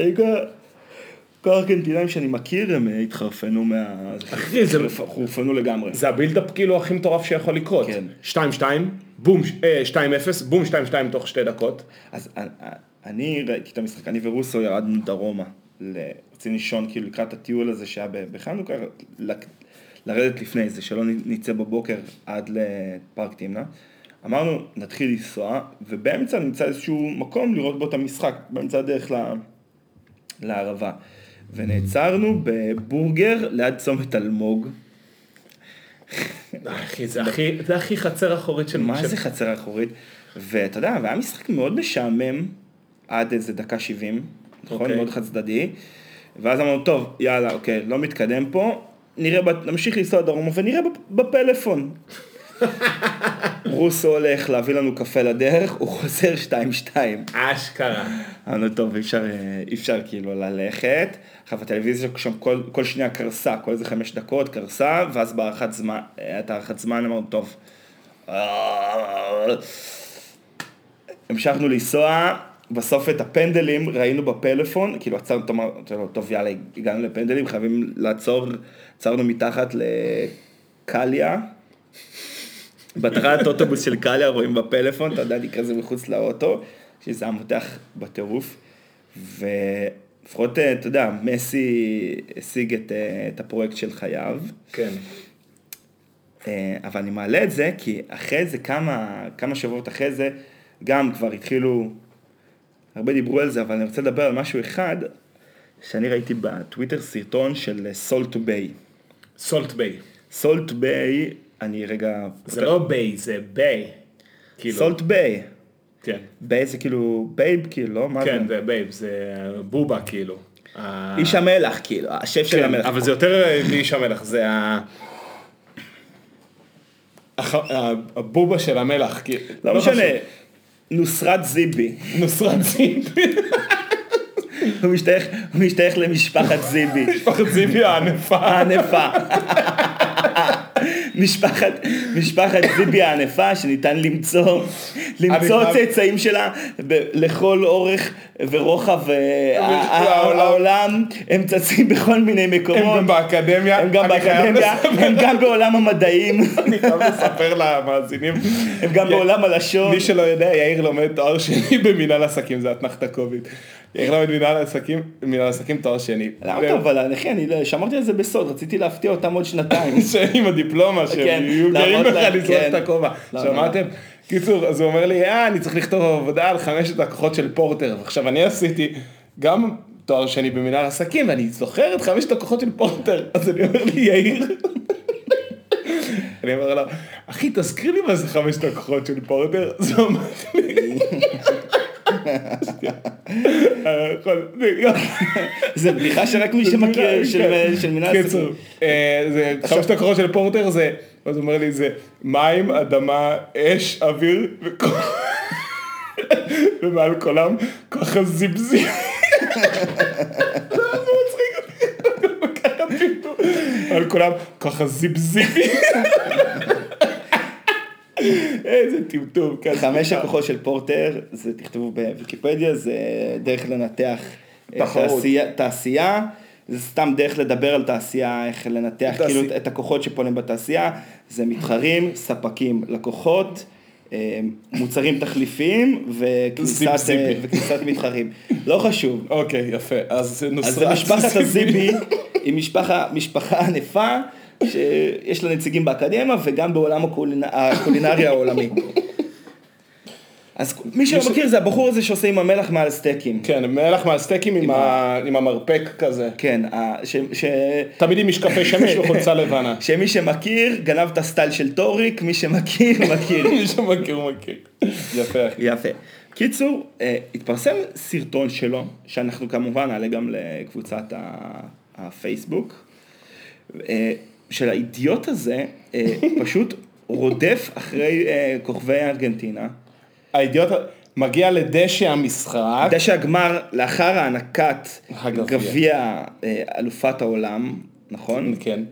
S1: כל הארגנטינאים שאני מכיר הם אה, התחרפנו מה...
S2: אחי, זה-
S1: חורפנו לגמרי.
S2: זה הבילדאפ כאילו הכי מטורף שיכול לקרות.
S1: כן.
S2: 2-2, בום, אה, 2-0, בום 2-2 תוך שתי דקות.
S1: אז אה, אה, אני ראיתי את המשחק, אני ורוסו ירדנו דרומה. רצינו לישון כאילו לקראת הטיול הזה שהיה בחנוכה, לרדת לפני זה, שלא נצא בבוקר עד לפארק תמנע. אמרנו, נתחיל לנסוע, ובאמצע נמצא איזשהו מקום לראות בו את המשחק, באמצע הדרך ל- לערבה. ונעצרנו בבורגר ליד צומת אלמוג.
S2: אחי, זה הכי, זה הכי חצר אחורית של...
S1: מה זה חצר אחורית? ואתה יודע, והיה משחק מאוד משעמם עד איזה דקה 70, נכון?
S2: אוקיי.
S1: מאוד חד צדדי. ואז אמרנו, טוב, יאללה, אוקיי, לא מתקדם פה, נראה, נמשיך לנסוע דרומה ונראה בפ- בפלאפון. רוסו הולך להביא לנו קפה לדרך, הוא חוזר 2-2.
S2: אשכרה.
S1: אמרנו, טוב, אי אפשר, אה, אי אפשר כאילו ללכת. עכשיו הטלוויזיה שם כל, כל שנייה קרסה, כל איזה חמש דקות קרסה, ואז בהארכת זמן, הייתה הארכת זמן, אמרנו, טוב. אה, המשכנו לנסוע, בסוף את הפנדלים ראינו בפלאפון, כאילו עצרנו, אתה אומר, טוב יאללה, הגענו לפנדלים, חייבים לעצור, עצרנו מתחת לקליה. בתחנת אוטובוס של קליה רואים בפלאפון, אתה יודע, אני כזה מחוץ לאוטו, שזה היה מותח בטירוף, לפחות, אה, אתה יודע, מסי השיג את, אה, את הפרויקט של חייו.
S2: כן.
S1: אה, אבל אני מעלה את זה כי אחרי זה, כמה, כמה שבועות אחרי זה, גם כבר התחילו, הרבה דיברו על זה, אבל אני רוצה לדבר על משהו אחד, שאני ראיתי בטוויטר סרטון של סולט ביי.
S2: Salt Bae.
S1: Salt Bae, אני רגע...
S2: זה לא ביי, זה bae. כאילו.
S1: Salt Bae.
S2: כן.
S1: bae זה כאילו babe, כאילו, לא? מה
S2: כן,
S1: זה?
S2: זה babe, זה בובה כאילו.
S1: איש המלח, כאילו, השף של
S2: כן,
S1: המלח.
S2: אבל זה יותר מאיש המלח, זה ה... הח- הבובה של המלח. כי-
S1: לא משנה,
S2: חשוב.
S1: נוסרת זיבי.
S2: נוסרת זיבי.
S1: הוא משתייך למשפחת זיבי.
S2: משפחת זיבי הענפה.
S1: הענפה. משפחת, משפחת זיבי הענפה שניתן למצוא, למצוא צאצאים שלה ב- לכל אורך ורוחב אה,
S2: העולם.
S1: הם צצים בכל מיני
S2: הם
S1: מקומות,
S2: גם באקדמיה.
S1: הם גם באקדמיה, הם גם בעולם המדעים,
S2: אני חייב לספר למאזינים.
S1: הם גם בעולם הלשון.
S2: מי שלא יודע, יאיר לומד תואר שני במנהל עסקים, זה אתנחתא קוביד. יאיר לומד מנהל עסקים, מנהל עסקים תואר שני.
S1: למה אבל אחי, אני לא- שמרתי על זה בסוד, רציתי להפתיע אותם עוד שנתיים.
S2: עם הדיפלומה שהם
S1: כן,
S2: יהיו לך
S1: להם,
S2: לזרוק
S1: כן.
S2: את הכובע.
S1: לא,
S2: שמעתם? קיצור, אז הוא אומר לי, אה, אני צריך לכתוב עבודה על חמשת הכוחות של פורטר. ועכשיו אני עשיתי גם תואר שני במנהל עסקים, ואני זוכר את חמשת הכוחות של פורטר. אז אני אומר לי, יאיר, אני אומר לו, אחי, תזכיר לי מה זה חמשת הכוחות של פורטר. הוא אומר לי,
S1: זה בדיחה שרק מי שמכיר, של- של מנהל עסקים.
S2: אה, זה חמשת הכוחות של פורטר זה, אז הוא אומר לי זה מים, אדמה, אש, אוויר, ומעל כולם. ככה טמטום. על כולם כוח הזיבזיבי. איזה טמטום. כן.
S1: חמש הכוחות של פורטר, זה תכתבו בוויקיפדיה, זה דרך לנתח אה. תעשייה, תעשייה, זה סתם דרך לדבר על תעשייה, איך לנתח
S2: תעשייה.
S1: כאילו את הכוחות שפועלים בתעשייה, זה מתחרים, ספקים, לקוחות, אה, מוצרים תחליפיים וכניסת, אה. וכניסת מתחרים. לא חשוב.
S2: אוקיי, יפה. אז
S1: אז זה
S2: נוסרת
S1: משפחת הזיבי, היא משפחה, משפחה ענפה, שיש לה נציגים באקדמיה וגם בעולם הקולינה- הקולינריה העולמי. אז מי שלא מכיר זה הבחור הזה שעושה עם המלח מעל סטייקים.
S2: כן, מלח מהסטייקים עם ה- עם המרפק כזה.
S1: כן, ה- ש- ש-
S2: תמיד עם משקפי שמש וחולצה לבנה.
S1: שמי שמכיר גנב את הסטייל של טוריק, מי שמכיר, מכיר.
S2: מי שמכיר מכיר. יפה אחי.
S1: יפה. קיצור, אה, התפרסם סרטון שלו, שאנחנו כמובן נעלה גם לקבוצת הפייסבוק, אה, של האידיוט הזה, אה, פשוט רודף אחרי אה, כוכבי ארגנטינה.
S2: האידיוט מגיע לדשא המשחק.
S1: דשא הגמר לאחר הענקת. גביע אה, אלופת העולם, נכון?
S2: כן.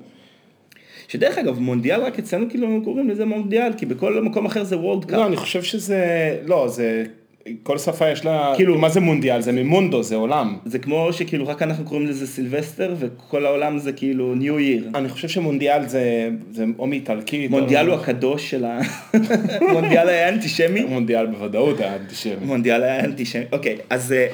S1: שדרך אגב, מונדיאל רק אצלנו כאילו קוראים לזה מונדיאל, כי בכל מקום אחר זה World Cup.
S2: לא, אני חושב שזה, לא, זה, כל שפה יש לה,
S1: כאילו-
S2: מה זה מונדיאל? זה מ mondo, זה עולם.
S1: זה כמו שכאילו רק אנחנו קוראים לזה סילבסטר, וכל העולם זה כאילו New Year.
S2: אני חושב שמונדיאל זה, זה או מאיטלקית.
S1: מונדיאל
S2: או...
S1: הוא הקדוש של ה... מונדיאל היה אנטישמי?
S2: מונדיאל בוודאות היה אנטישמי.
S1: מונדיאל היה אנטישמי. אוקיי, אז אה,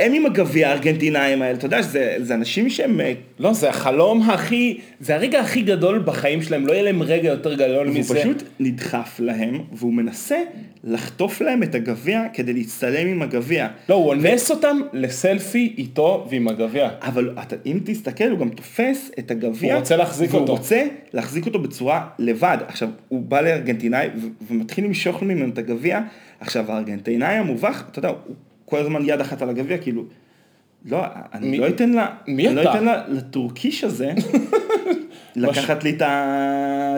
S1: הם עם הגביע הארגנטינאים האלה, אתה יודע שזה זה אנשים שהם... אה,
S2: לא, זה החלום הכי, זה הרגע הכי גדול בחיים שלהם, לא יהיה להם רגע יותר גדול
S1: הוא
S2: מזה.
S1: פשוט נדחף להם, והוא מנסה לחטוף להם את הגביע כדי להצטלם עם הגביע.
S2: לא, הוא אונס אותם לסלפי איתו ועם הגביע.
S1: אבל אתה, אם תסתכל, הוא גם תופס את הגביע.
S2: הוא רוצה להחזיק
S1: והוא
S2: אותו.
S1: רוצה להחזיק אותו בצורה לבד. עכשיו, הוא בא לארגנטינאי ו- ומתחיל למשוך ממנו את הגביע. עכשיו, הארגנטינאי המובך, אתה יודע, הוא כל הזמן יד אחת על הגביע, כאילו, לא, אני
S2: מי-
S1: לא אתן לה,
S2: מי
S1: אני לא
S2: אתה?
S1: אתן לה, לטורקיש הזה, לקחת לי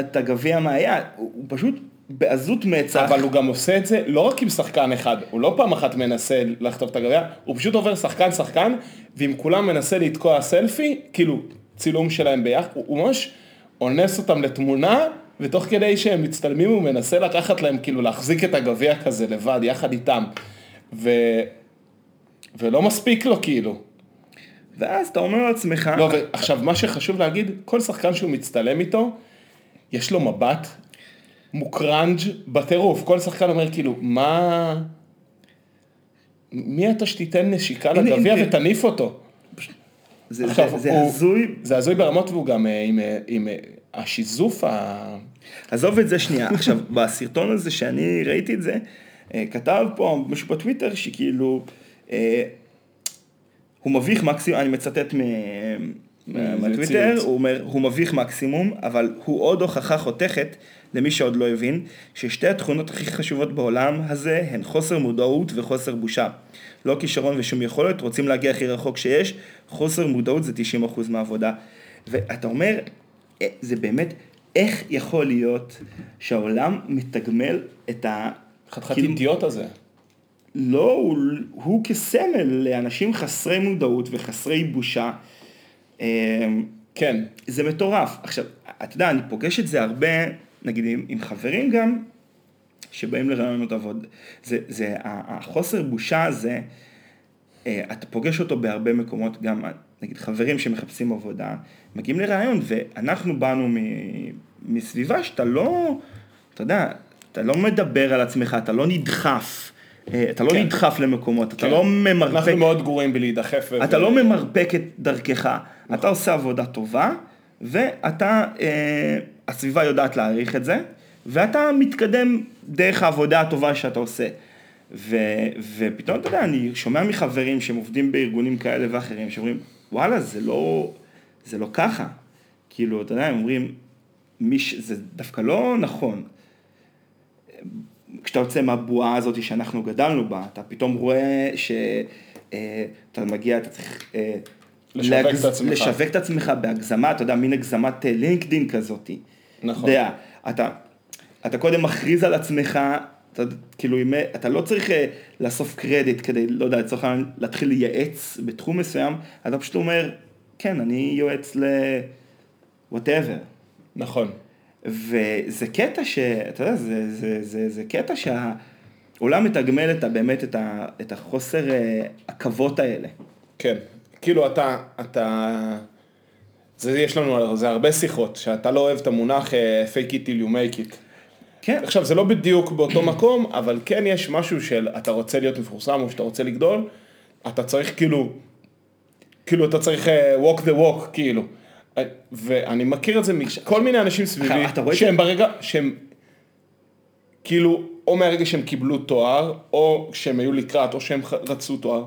S1: את הגביע מהיד. הוא הוא פשוט בעזות מצח.
S2: אבל הוא גם עושה את זה לא רק עם שחקן אחד, הוא לא פעם אחת מנסה לחטוף את הגביע, הוא פשוט עובר שחקן שחקן, ועם כולם מנסה לתקוע סלפי, כאילו צילום שלהם ביחד, הוא הוא ממש אונס אותם לתמונה, ותוך כדי שהם מצטלמים הוא מנסה לקחת להם, כאילו להחזיק את הגביע כזה לבד, יחד איתם. ו... ולא מספיק לו כאילו.
S1: ואז אתה אומר לעצמך,
S2: לא, ועכשיו מה שחשוב להגיד, כל שחקן שהוא מצטלם איתו, יש לו מבט מוקרנג' בטירוף, כל שחקן אומר כאילו, מה... מי אתה שתיתן נשיקה לגביע ותניף אותו?
S1: זה,
S2: עכשיו,
S1: זה, זה
S2: הוא-
S1: הזוי,
S2: זה הזוי ברמות והוא גם אה, עם, אה, עם אה, השיזוף ה...
S1: עזוב את זה שנייה, עכשיו בסרטון הזה שאני ראיתי את זה, כתב פה מישהו בטוויטר שכאילו, אה, הוא מביך מקסימום, אני מצטט מ- מהטוויטר. הוא אומר, הוא מביך מקסימום, אבל הוא עוד הוכחה חותכת, למי שעוד לא הבין, ששתי התכונות הכי חשובות בעולם הזה הן חוסר מודעות וחוסר בושה. לא כישרון ושום יכולת, רוצים להגיע הכי רחוק שיש, חוסר מודעות זה 90% מהעבודה. ואתה אומר, אה, זה באמת, איך יכול להיות שהעולם מתגמל את ה...
S2: חתיכת
S1: כאילו,
S2: אידיוט הזה.
S1: לא, הוא, הוא כסמל לאנשים חסרי מודעות וחסרי בושה. אה,
S2: כן,
S1: זה מטורף. עכשיו, אתה יודע, אני פוגש את זה הרבה, נגיד עם, עם חברים גם, שבאים לרעיונות עבוד. זה, זה, החוסר בושה הזה, אה, אתה פוגש אותו בהרבה מקומות, גם נגיד חברים שמחפשים עבודה, מגיעים לרעיון, ואנחנו באנו מ, מסביבה שאתה לא, אתה יודע, אתה לא מדבר על עצמך, אתה לא נדחף. אה, אתה לא
S2: כן.
S1: נדחף למקומות, אתה
S2: כן.
S1: לא ממרפק.
S2: אנחנו מאוד גרועים בלהידחף. ו-
S1: אתה לא ממרפק את דרכך, אתה עושה עבודה טובה, ואתה, אה, הסביבה יודעת להעריך את זה, ואתה מתקדם דרך העבודה הטובה שאתה עושה. ו, ופתאום, אתה יודע, אני שומע מחברים שהם עובדים בארגונים כאלה ואחרים, שאומרים, וואלה, זה לא, זה לא ככה. כאילו, אתה יודע, הם אומרים, מיש, זה דווקא לא נכון. כשאתה יוצא מהבועה הזאת שאנחנו גדלנו בה, אתה פתאום רואה שאתה מגיע, אתה צריך... אה,
S2: לשווק את עצמך.
S1: לשווק את עצמך בהגזמה, אתה יודע, מין הגזמת אה, לינקדין כזאת.
S2: נכון.
S1: יודע, אתה, אתה קודם מכריז על עצמך, אתה, כאילו, אתה לא צריך אה, לאסוף קרדיט כדי, לא יודע, לצורך העניין, להתחיל לייעץ בתחום מסוים, אתה פשוט אומר, כן, אני יועץ ל... whatever.
S2: נכון.
S1: וזה קטע ש... אתה יודע, זה, זה, זה, זה קטע שהעולם מתגמל את, באמת את, ה, את החוסר אה, עכבות האלה.
S2: כן. כאילו אתה, אתה... זה יש לנו זה הרבה שיחות, שאתה לא אוהב את המונח אה, fake it till you make it.
S1: כן,
S2: עכשיו זה לא בדיוק באותו מקום, אבל כן יש משהו של אתה רוצה להיות מפורסם או שאתה רוצה לגדול, אתה צריך כאילו, כאילו אתה צריך אה, walk the walk כאילו. אה, ואני מכיר את זה מכל מיני אנשים סביבי, שהם ברגע, שהם כאילו, או מהרגע שהם קיבלו תואר, או שהם היו לקראת, או שהם רצו תואר.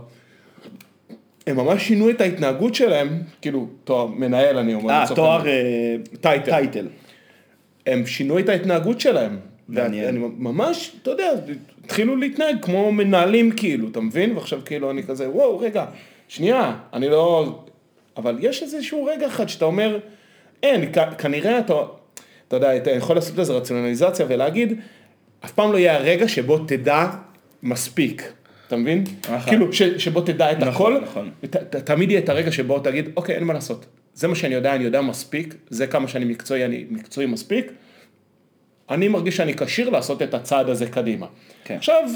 S2: הם ממש שינו את ההתנהגות שלהם, כאילו, תואר מנהל אני אומר.
S1: אה, תואר. אה,
S2: טייטל.
S1: טייטל.
S2: הם שינו את ההתנהגות שלהם. ואני ממש, אתה יודע, התחילו להתנהג כמו מנהלים כאילו, אתה מבין? ועכשיו כאילו אני כזה, וואו, רגע, שנייה, אני לא... אבל יש איזשהו רגע אחד שאתה אומר, אין, כנראה אתה, אתה יודע, אתה יכול לעשות איזה רציונליזציה ולהגיד, אף פעם לא יהיה הרגע שבו תדע מספיק. אתה מבין?
S1: נכון.
S2: כאילו, ש, שבו תדע את
S1: נכון,
S2: הכל,
S1: נכון.
S2: ת, ת, תמיד יהיה את הרגע שבו תגיד, אוקיי, אין מה לעשות. זה מה שאני יודע, אני יודע מספיק, זה כמה שאני מקצועי, אני מקצועי מספיק. אני מרגיש שאני כשיר לעשות את הצעד הזה קדימה.
S1: כן.
S2: עכשיו,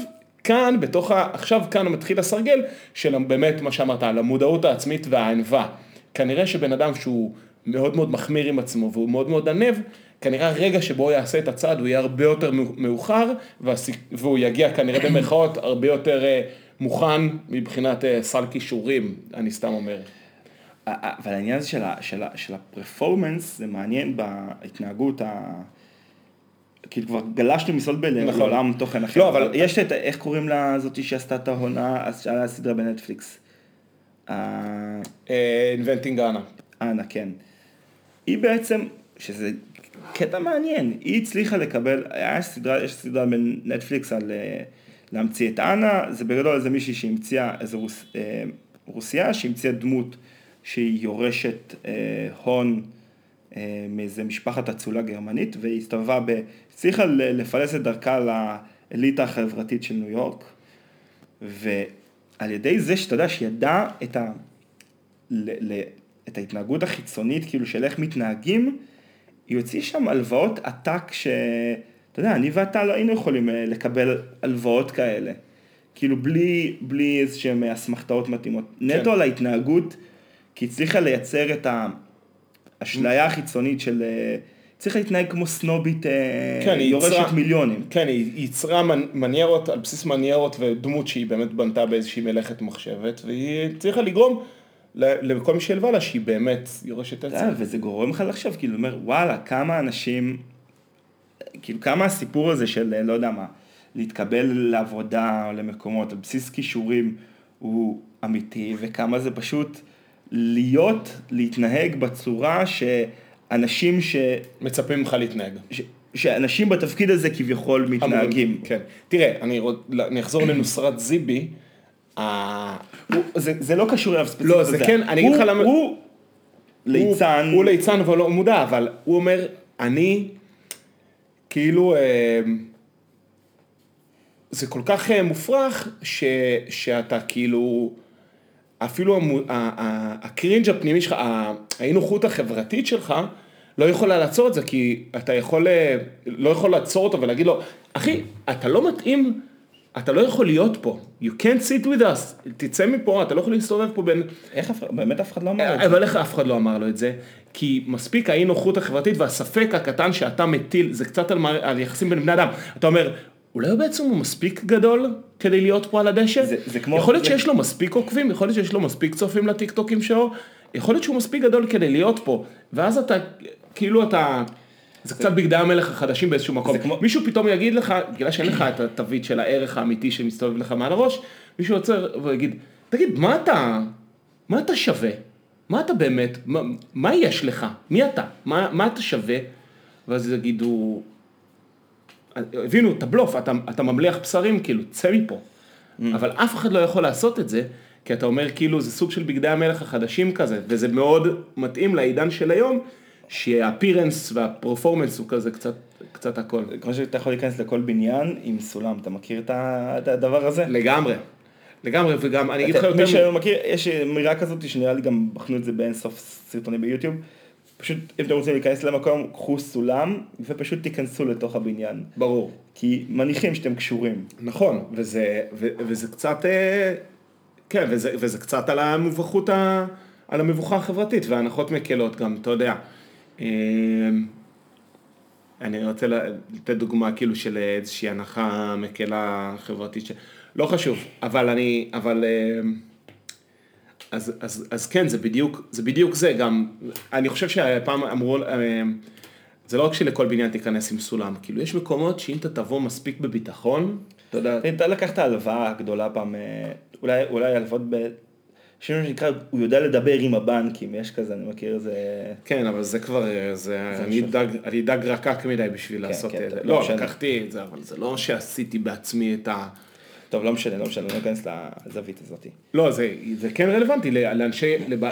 S2: כאן, בתוך ה... עכשיו כאן מתחיל הסרגל של באמת מה שאמרת, על המודעות העצמית והענווה. כנראה שבן אדם שהוא מאוד מאוד מחמיר עם עצמו והוא מאוד מאוד ענב, כנראה הרגע שבו הוא יעשה את הצעד הוא יהיה הרבה יותר מאוחר, והסיק... והוא יגיע כנראה במרכאות הרבה יותר אה, מוכן מבחינת אה, סל כישורים, אני סתם אומר.
S1: אבל העניין הזה של, ה, של, ה, של הפרפורמנס זה מעניין בהתנהגות ה... כאילו כבר גלשנו מסוד ב-
S2: נכון.
S1: לעולם תוכן אחר.
S2: לא, אבל-
S1: יש את, איך קוראים לה זאתי שעשתה את העונה, אז שהיה לה סדרה בנטפליקס. אה,
S2: אינבנטינג אנה.
S1: אנה, כן. היא בעצם, שזה קטע מעניין, היא הצליחה לקבל, היה סדרה, יש סדרה בנטפליקס על אה, להמציא את אנה, זה בגדול איזה מישהי שהמציאה, איזה רוס, אה, רוסייה שהמציאה דמות שהיא יורשת אה, הון אה, מאיזה משפחת אצולה גרמנית, והיא הסתובבה, ב, הצליחה לפלס את דרכה לאליטה החברתית של ניו יורק, ועל ידי זה שאתה יודע, שהיא ידעה את ה... ל, ל, את ההתנהגות החיצונית, כאילו של איך מתנהגים, היא הוציאה שם הלוואות עתק ש... אתה יודע, אני ואתה לא היינו יכולים אה, לקבל הלוואות כאלה. כאילו בלי, בלי איזה שהן אסמכתאות מתאימות. נטו על ההתנהגות, כי הצליחה לייצר את האשליה החיצונית של... אה, צריך להתנהג כמו סנובית אה,
S2: כן,
S1: יורשת
S2: יצרה-
S1: מיליונים.
S2: כן, היא ייצרה מנ- מניירות, על בסיס מניירות ודמות שהיא באמת בנתה באיזושהי מלאכת מחשבת, והיא הצליחה לגרום לכל מי שהלווה לה שהיא באמת יורשת עצם.
S1: יודע, וזה גורם לך לחשוב, כאילו, אומר, וואלה, כמה אנשים, כאילו, כמה הסיפור הזה של, לא יודע מה, להתקבל לעבודה או למקומות על בסיס כישורים הוא אמיתי, וכמה זה פשוט להיות, להתנהג בצורה שאנשים ש...
S2: מצפים ממך להתנהג.
S1: ש... שאנשים בתפקיד הזה כביכול מתנהגים.
S2: כן. תראה, אני אני אחזור לנוסרת זיבי.
S1: זה, זה לא קשור אליו ספציפית.
S2: לא, זה. כן, אני אגיד לך למה-
S1: הוא ליצן.
S2: הוא, ליצן אבל לא מודע, אבל הוא אומר, אני, כאילו, אה, זה כל כך אה, מופרך, ש, שאתה כאילו, אפילו הקרינג' הפנימי שלך, האי נוחות החברתית שלך, לא יכולה לעצור את זה, כי אתה יכול, אה, לא יכול לעצור אותו ולהגיד לו, אחי, אתה לא מתאים, אתה לא יכול להיות פה, you can't sit with us, תצא מפה, אתה לא יכול להסתובב פה בין...
S1: איך אף, באמת אף אחד לא אמר את זה.
S2: אבל איך אף אחד לא אמר לו את זה? כי מספיק האי נוחות החברתית והספק הקטן שאתה מטיל, זה קצת על, על יחסים בין בני אדם. אתה אומר, אולי בעצם הוא מספיק גדול כדי להיות פה על הדשא?
S1: זה- זה כמו-
S2: יכול להיות
S1: זה-
S2: שיש לו מספיק עוקבים, יכול להיות שיש לו מספיק צופים לטיקטוקים שלו, יכול להיות שהוא מספיק גדול כדי להיות פה. ואז אתה, כאילו אתה... זה קצת בגדי המלך החדשים באיזשהו מקום.
S1: כמו-
S2: מישהו פתאום יגיד לך, בגלל שאין לך את התווית של הערך האמיתי שמסתובב לך מעל הראש, מישהו יוצר ויגיד, תגיד, מה אתה, מה אתה שווה? מה אתה באמת, מה, מה יש לך? מי אתה? מה, מה אתה שווה? ואז יגידו, הבינו את הבלוף, אתה, אתה ממליח בשרים, כאילו, צא מפה. אבל אף אחד לא יכול לעשות את זה, כי אתה אומר כאילו זה סוג של בגדי המלך החדשים כזה, וזה מאוד מתאים לעידן של היום, שהאפירנס והפרפורמנס הוא כזה קצת, קצת הכל.
S1: כמו שאתה יכול להיכנס לכל בניין עם סולם, אתה מכיר את הדבר הזה?
S2: לגמרי. לגמרי, וגם אני אגיד לך יותר...
S1: מי שלא מכיר, יש אמירה כזאת שנראה לי גם בחנו את זה באין סוף סרטונים ביוטיוב. פשוט אם אתם רוצים להיכנס למקום, קחו סולם ופשוט תיכנסו לתוך הבניין.
S2: ברור.
S1: כי מניחים שאתם קשורים.
S2: נכון, וזה, ו, וזה קצת, אה, כן, וזה, וזה קצת על המובכות, ה, על המבוכה החברתית, והנחות מקלות גם, אתה יודע. אה, אני רוצה לתת דוגמה כאילו של איזושהי הנחה מקלה חברתית, ש... לא חשוב, אבל אני, אבל, אה, אז, אז, אז כן, זה בדיוק, זה בדיוק זה, גם, אני חושב שהפעם אמרו, אה, זה לא רק שלכל בניין תיכנס עם סולם, כאילו יש מקומות שאם אתה תבוא מספיק בביטחון, אתה יודע,
S1: אתה לקחת הלוואה גדולה פעם, אה, אולי, אולי הלוואות משהו שנקרא, הוא יודע לדבר עם הבנקים, יש כזה, אני מכיר איזה...
S2: כן, אבל זה כבר, אה, זה, אני אני דג רקק מדי בשביל לעשות
S1: כן,
S2: את זה.
S1: לא
S2: לא. לקחתי את זה, אבל זה לא שעשיתי בעצמי את ה...
S1: טוב, לא משנה, לא משנה, לא ניכנס לזווית הזאת.
S2: לא, זה, זה כן רלוונטי לאנשי, לב...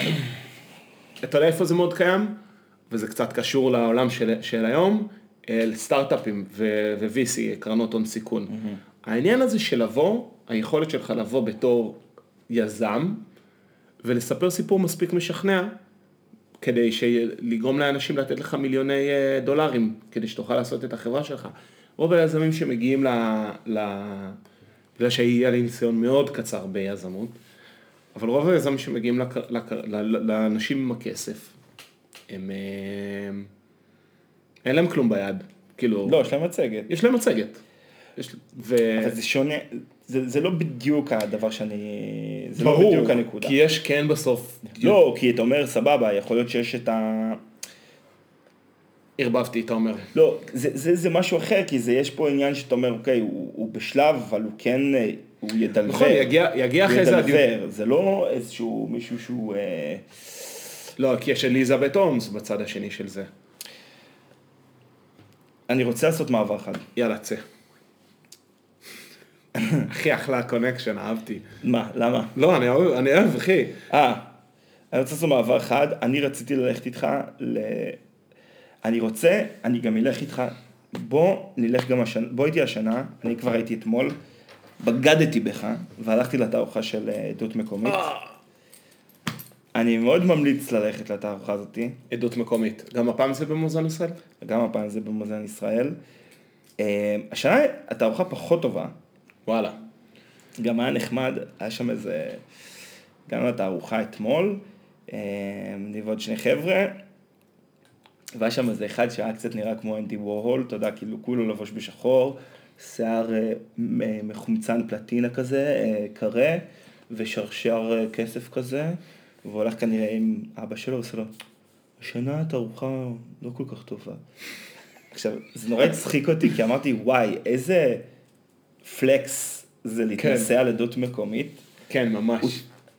S2: אתה יודע איפה זה מאוד קיים? וזה קצת קשור לעולם של, של היום, לסטארט-אפים ו-VC, קרנות הון סיכון. העניין הזה של לבוא, היכולת שלך לבוא בתור יזם, ולספר סיפור מספיק משכנע, כדי לגרום לאנשים לתת לך מיליוני אה, דולרים, כדי שתוכל לעשות את החברה שלך. רוב היזמים שמגיעים ל... ל... בגלל שהיה לי ניסיון מאוד קצר ביזמות, אבל רוב היזמים שמגיעים לק... לק... ל- לאנשים עם הכסף, הם... אה, אין להם כלום ביד, כאילו,
S1: לא, יש להם מצגת.
S2: יש להם מצגת. יש... ו...
S1: אבל זה שונה, זה, זה לא בדיוק הדבר שאני... זה לא
S2: ברור,
S1: בדיוק הנקודה.
S2: כי יש כן בסוף,
S1: לא, כי אתה אומר, סבבה, יכול להיות שיש את ה...
S2: ערבבתי, אתה אומר.
S1: לא, זה, זה, זה משהו אחר, כי זה, יש פה עניין שאתה אומר, אוקיי, הוא, הוא בשלב, אבל הוא כן, אה, הוא ידלבר.
S2: נכון, יגיע, יגיע אחרי זה הדיון.
S1: זה לא איזשהו מישהו שהוא... אה,
S2: לא, כי יש אליזבת הולמס בצד השני של זה.
S1: אני רוצה לעשות מעבר אחד.
S2: יאללה, צא. אחי, אחלה קונקשן, אהבתי.
S1: מה, למה?
S2: לא, אני אוהב, אני אוהב, אחי.
S1: אה, אני רוצה לעשות מעבר אחד, אני רציתי ללכת איתך ל... אני רוצה, אני גם אלך איתך, בוא נלך גם השנה, בוא איתי השנה, אני כבר הייתי אתמול, בגדתי בך, והלכתי לתערוכה של אה, עדות מקומית. אני מאוד ממליץ ללכת לתערוכה הזאתי,
S2: עדות מקומית. גם הפעם זה במוזיאון ישראל?
S1: וגם הפעם זה במוזיאון ישראל. אה, השנה התערוכה פחות טובה,
S2: וואלה.
S1: גם היה נחמד, היה שם איזה, הגענו לתערוכה אתמול, אה, אני ועוד שני חבר'ה, והיה שם איזה אחד שהיה קצת נראה כמו אנדי וורהול, אתה יודע, כאילו כולו לבוש בשחור, שיער אה, מ- מחומצן פלטינה כזה, אה, קרה, ושרשר אה, כסף כזה, והוא הולך כנראה עם אבא שלו, עושה לו, השנה התערוכה לא כל כך טובה. עכשיו, זה נורא הצחיק אותי, כי אמרתי, וואי, איזה פלקס זה להתנסה על עדות מקומית.
S2: כן, ממש.
S1: הוא,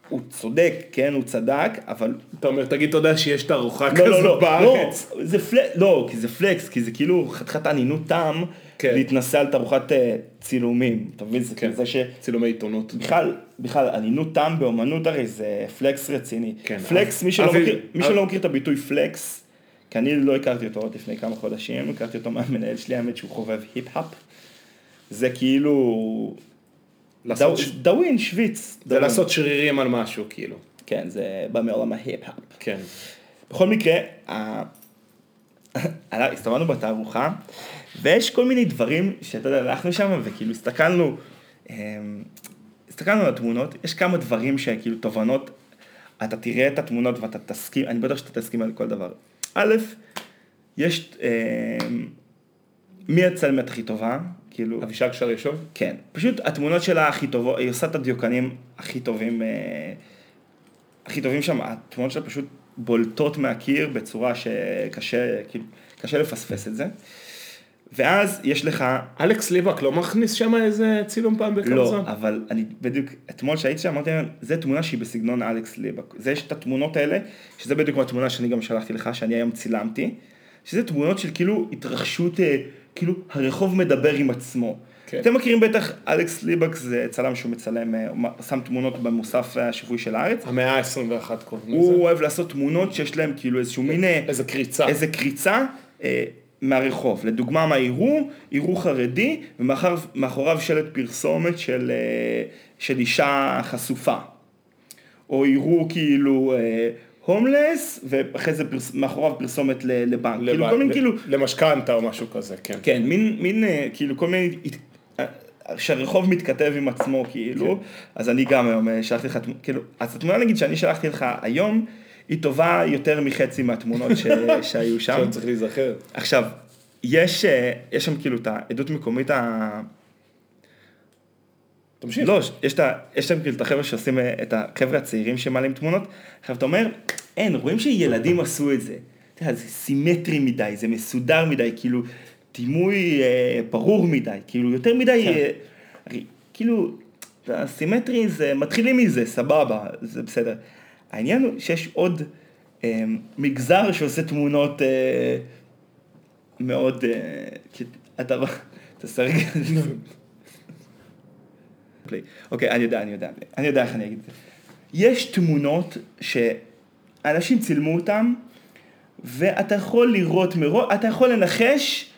S1: הוא צודק, כן, הוא צדק, אבל...
S2: אתה אומר, תגיד תודה שיש תערוכה
S1: לא, לא,
S2: כזו
S1: לא,
S2: בארץ.
S1: לא, זה פלקס, לא, כי זה פלקס, כי זה כאילו חתיכת ענינות טעם
S2: כן.
S1: להתנסה על תערוכת אה, צילומים, אתה מבין? זה
S2: כן.
S1: זה ש...
S2: צילומי עיתונות.
S1: בכלל, בכלל, ענינות טעם באומנות הרי זה flex רציני.
S2: כן,
S1: flex, מי שלא
S2: אבי-
S1: מכיר- מי
S2: אבי-
S1: שלא מכיר את הביטוי flex, כי אני לא הכרתי אותו עוד לפני כמה חודשים, הכרתי אותו מהמנהל שלי, האמת שהוא חובב היפ-האפ. זה כאילו...
S2: לעשות
S1: דאו-
S2: ש-
S1: דאווין, שוויץ.
S2: זה
S1: דאווין.
S2: לעשות שרירים על משהו, כאילו.
S1: כן, זה בא מעולם ההיפ-האפ.
S2: כן.
S1: בכל מקרה, ה- הסתובבנו בתערוכה, ויש כל מיני דברים שאתה יודע, הלכנו שם וכאילו הסתכלנו, אמ, הסתכלנו על התמונות, יש כמה דברים שכאילו תובנות, אתה תראה את התמונות ואתה תסכים, אני בטוח שאתה תסכים על כל דבר. א', יש, אמ, מי הצלמת הכי טובה? כאילו,
S2: אבישג שרישוב?
S1: כן, פשוט התמונות שלה הכי טובות, היא עושה את הדיוקנים הכי טובים, אה, הכי טובים שם, התמונות שלה פשוט בולטות מהקיר בצורה שקשה, כאילו, קשה לפספס את זה. ואז יש לך,
S2: אלכס ליבק לא מכניס שם איזה צילום פעם בכמה
S1: לא,
S2: זמן?
S1: אבל אני בדיוק, אתמול שהייתי שם אמרתי להם, זה תמונה שהיא בסגנון אלכס ליבק. זה יש את התמונות האלה, שזה בדיוק התמונה שאני גם שלחתי לך, שאני היום צילמתי, שזה תמונות של כאילו התרחשות, אה, כאילו הרחוב מדבר עם עצמו.
S2: כן.
S1: אתם מכירים בטח, אלכס ליבק זה צלם שהוא מצלם, אה, הוא שם תמונות במוסף השבועי של הארץ.
S2: המאה ה-21 קוראים לזה.
S1: הוא אוהב לעשות תמונות שיש להם כאילו איזשהו מין... אה,
S2: איזה קריצה.
S1: איזה קריצה אה, מהרחוב. לדוגמה, מה יראו? יראו חרדי, ומאחוריו שלט פרסומת של, אה, של אישה חשופה. או יראו כאילו אה, הומלס, ואחרי זה פרס, מאחוריו פרסומת לבנק.
S2: לב-
S1: כאילו כל מיני כאילו...
S2: למשכנתה או משהו כזה, כן.
S1: כן, מין, מין אה, כאילו כל מיני, אה, שהרחוב מתכתב עם עצמו כאילו, אז אני גם היום אה, שלחתי לך, כאילו, אז התמונה נגיד שאני שלחתי לך היום, היא טובה יותר מחצי מהתמונות ש, שהיו שם.
S2: עכשיו צריך להיזכר.
S1: עכשיו, יש, יש שם כאילו את העדות מקומית ה...
S2: תמשיך.
S1: לא, יש, ה, יש שם כאילו את החבר'ה שעושים, אה, את החבר'ה הצעירים שמעלים תמונות. עכשיו אתה אומר, אין, רואים שילדים עשו את זה. אתה יודע, זה סימטרי מדי, זה מסודר מדי, כאילו, דימוי אה, ברור מדי, כאילו, יותר מדי,
S2: כן.
S1: אה, כאילו, הסימטרי זה, מתחילים מזה, סבבה, זה בסדר. העניין הוא שיש עוד אה, מגזר שעושה תמונות אה, מאוד, אה, אתה, תעשה רגע. פליי. אוקיי, אני יודע, אני יודע, אני יודע איך אני אגיד את זה. יש תמונות שאנשים צילמו אותם, ואתה יכול לראות מראש, אתה יכול לנחש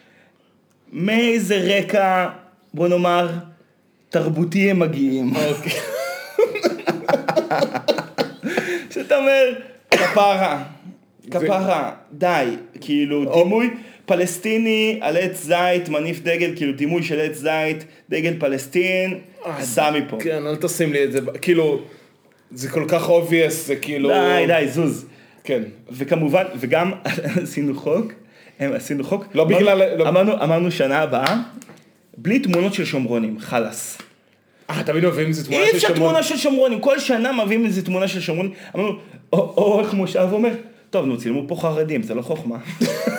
S1: מאיזה רקע, בוא נאמר, תרבותי הם מגיעים.
S2: אוקיי.
S1: שאתה אומר, כפרה, כפרה, די, כאילו, דימוי פלסטיני על עץ זית, מניף דגל, כאילו דימוי של עץ זית, דגל פלסטין, סע מפה.
S2: כן, אל תשים לי את זה, כאילו, זה כל כך obvious, זה כאילו...
S1: די, די, זוז.
S2: כן.
S1: וכמובן, וגם עשינו חוק, עשינו חוק,
S2: לא בגלל- לא-
S1: אמרנו, אמרנו שנה הבאה, בלי תמונות של שומרונים, חלאס.
S2: אה, תמיד מביאים איזה תמונה
S1: אי
S2: של
S1: אפשר
S2: שמות.
S1: תמונה של שומרונים, כל שנה מביאים איזה תמונה של שומרונים, אמרנו, או- או איך מושב אומר, טוב נו צילמו פה חרדים, זה לא חוכמה.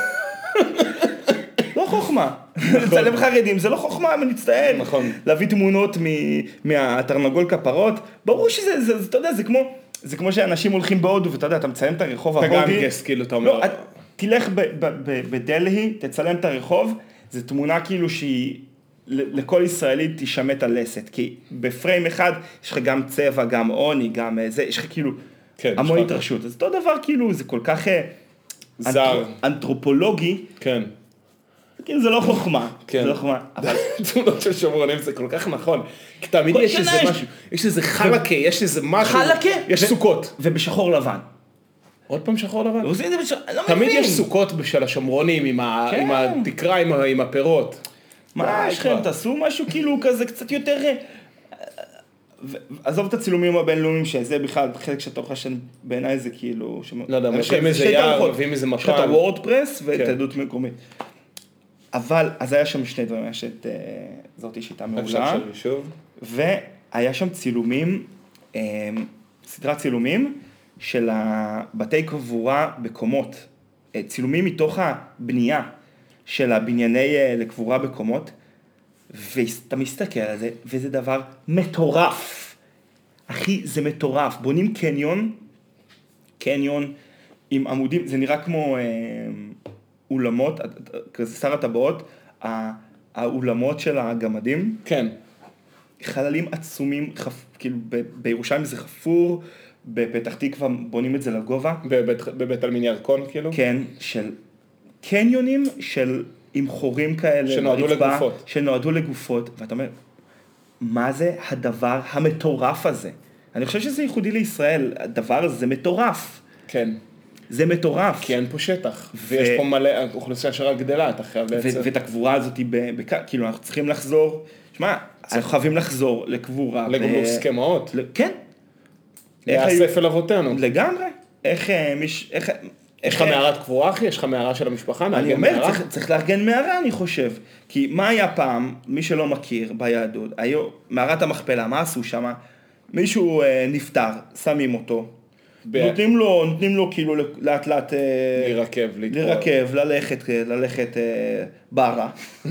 S1: לא חוכמה, לצלם חרדים זה לא חוכמה, אני מצטער.
S2: נכון.
S1: להביא תמונות מהתרנגול כפרות, ברור שזה, זה- זה- אתה יודע, זה כמו, זה כמו שאנשים הולכים בהודו, ואתה יודע, אתה מצלם את הרחוב
S2: אתה
S1: ההודי.
S2: גנגס, כאילו, אתה אומר.
S1: לא, את- תלך בדלהי, תצלם את הרחוב, זו תמונה כאילו שהיא, לכל ישראלי תישמט הלסת, כי בפריים אחד יש לך גם צבע, גם עוני, גם אה, זה, יש לך כאילו
S2: כן,
S1: המון התרחשות. אז אותו דבר כאילו, זה כל כך אה,
S2: זר.
S1: אנתר- אנתרופולוגי,
S2: כן.
S1: כאילו זה לא חוכמה,
S2: כן.
S1: זה לא חוכמה, אבל
S2: תמונות של שומרונים זה כל כך נכון. כי תמיד יש איזה משהו, יש איזה חלקה, יש איזה משהו.
S1: חלקה.
S2: יש סוכות.
S1: ובשחור לבן.
S2: עוד פעם שחור לבן?
S1: עושים את זה בשחור, לא
S2: תמיד
S1: מבין.
S2: יש סוכות של השומרונים עם
S1: כן.
S2: התקרה, עם הפירות.
S1: מה יש לכם. תעשו משהו כאילו כזה קצת יותר... עזוב את הצילומים הבינלאומיים, שזה בכלל חלק של התוכן שבעיניי זה כאילו...
S2: לא יודע,
S1: חושב-
S2: איזה יער. מביאים איזה
S1: יש לך את. הוורדפרס ואת
S2: כן.
S1: העדות מקומית. אבל, אז היה שם שני דברים, יש את, אה, זאתי שיטה מעולה. והיה שם צילומים, אה, סדרת צילומים של הבתי קבורה בקומות, אה, צילומים מתוך הבנייה של הבנייני לקבורה בקומות, ואתה מסתכל על זה, וזה דבר מטורף. אחי, זה מטורף. בונים קניון, קניון עם עמודים, זה נראה כמו אה, אולמות, כזה שר הטבעות, האולמות של הגמדים,
S2: כן.
S1: חללים עצומים, חפ, כאילו ב, בירושלים זה חפור, בפתח תקווה בונים את זה לגובה,
S2: בבית- בבית עלמין ירקון, כאילו?
S1: כן, של קניונים של, עם חורים כאלה,
S2: שנועדו
S1: ברצפה,
S2: לגופות.
S1: שנועדו לגופות, ואתה אומר, מה זה הדבר המטורף הזה? אני חושב שזה ייחודי לישראל, הדבר הזה זה מטורף,
S2: כן.
S1: זה מטורף.
S2: כי אין פה שטח. ויש פה מלא, אוכלוסייה שרק גדלה, אתה חייב
S1: ו-
S2: לייצר.
S1: ואת הקבורה הזאת, ב- בכ- כאילו אנחנו צריכים לחזור, שמע, אנחנו חייבים לחזור לקבורה.
S2: לגולוס קמעות.
S1: ל- כן.
S2: להיאסף אל אבותינו.
S1: לגמרי. איך אה, מיש... איך...
S2: יש לך מערת קבורה, אחי? יש לך מערה של המשפחה?
S1: אני אומר? צריך, צריך לארגן מערה, אני חושב. כי מה היה פעם, מי שלא מכיר ביהדות, היו, מערת המכפלה, מה עשו שם? מישהו אה, נפטר, שמים אותו.
S2: ב-
S1: נותנים לו, נותנים לו כאילו לאט לאט... אה,
S2: להתפורר.
S1: לרכב, ללכת, ללכת אה, bara.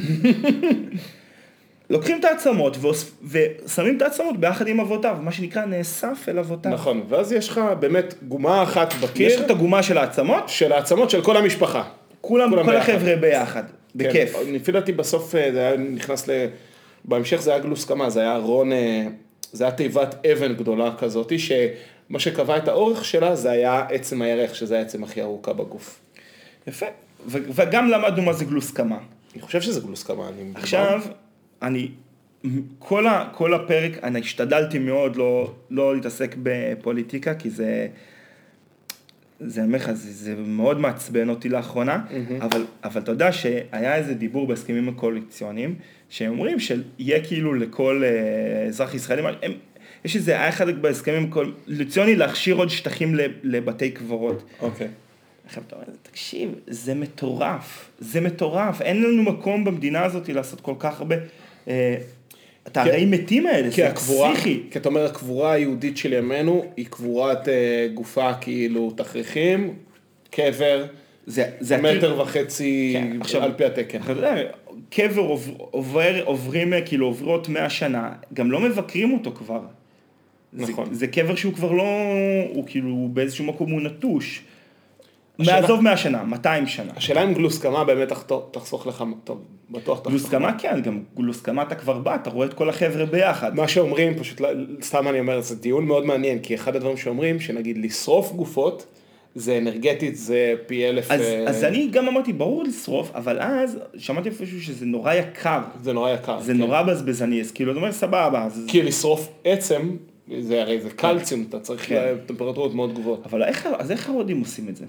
S1: לוקחים את העצמות ואוס- ושמים את העצמות ביחד עם אבותיו, מה שנקרא נאסף אל אבותיו.
S2: נכון, ואז יש לך באמת גומה אחת
S1: יש
S2: בקיר
S1: לך את הגומה של העצמות,
S2: של העצמות של כל המשפחה.
S1: כולם,
S2: כולם
S1: כל
S2: ביחד.
S1: החבר'ה ביחד, בכיף.
S2: כן, לפי דעתי בסוף אה, זה היה נכנס ל... בהמשך זה היה גלוסקמה, זה היה ארון, אה, זה היה תיבת אבן גדולה כזאת, שמה שקבע את האורך שלה זה היה עצם הירך, שזה העצם הכי ארוכה בגוף.
S1: יפה. ו- וגם למדנו מה זה גלוסקמה.
S2: אני חושב שזה גלוסקמה. אני...
S1: עכשיו, אני, כל, ה, כל הפרק, אני השתדלתי מאוד לא, לא להתעסק בפוליטיקה, כי זה, זה, אני אומר לך, זה, זה מאוד מעצבן אותי לאחרונה, אבל, אבל אתה יודע שהיה איזה דיבור בהסכמים הקואליציוניים, שהם אומרים שיהיה כאילו לכל אה, אזרח ישראלי, הם, יש איזה, היה אחד בהסכמים הקואליציוניים להכשיר עוד שטחים לבתי קברות.
S2: אוקיי.
S1: עכשיו אתה אומר, תקשיב, זה מטורף, זה מטורף, אין לנו מקום במדינה הזאת לעשות כל כך הרבה, את הרעים מתים האלה, זה
S2: הקבורה,
S1: פסיכי.
S2: כי אתה אומר הקבורה היהודית של ימינו היא קבורת אה, גופה כאילו תכריכים, קבר,
S1: זה, זה
S2: מטר וחצי
S1: כן, עכשיו-
S2: על פי התקן.
S1: קבר עובר, עובר, עוברים, אה, כאילו עוברות 100 שנה, גם לא מבקרים אותו כבר.
S2: נכון.
S1: זה, זה קבר שהוא כבר לא, הוא כאילו באיזשהו מקום הוא נטוש. מעזוב 100 שנה, 200 שנה.
S2: השאלה אם גלוסקמה באמת תחסוך לך, טוב, בטוח תחסוך.
S1: גלוסקמה כן, גם גלוסקמה אתה כבר בא, אתה רואה את כל החבר'ה ביחד.
S2: מה שאומרים, פשוט, לא- סתם אני אומר, זה דיון מאוד מעניין, כי אחד הדברים שאומרים, שנגיד לשרוף גופות, זה אנרגטית, זה פי אלף,
S1: אז,
S2: אה,
S1: אז אני גם אמרתי, ברור לשרוף, אבל אז שמעתי איפשהו שזה נורא יקר,
S2: זה נורא יקר.
S1: זה
S2: כן.
S1: נורא בזבזני, אז כאילו, אתה אומר, סבבה, אז...
S2: כי לשרוף עצם, זה הרי זה קלציום, אתה צריך
S1: כן.
S2: טמפרטורות מאוד גבוהות.
S1: אבל איך, אז איך ההודים עושים את זה?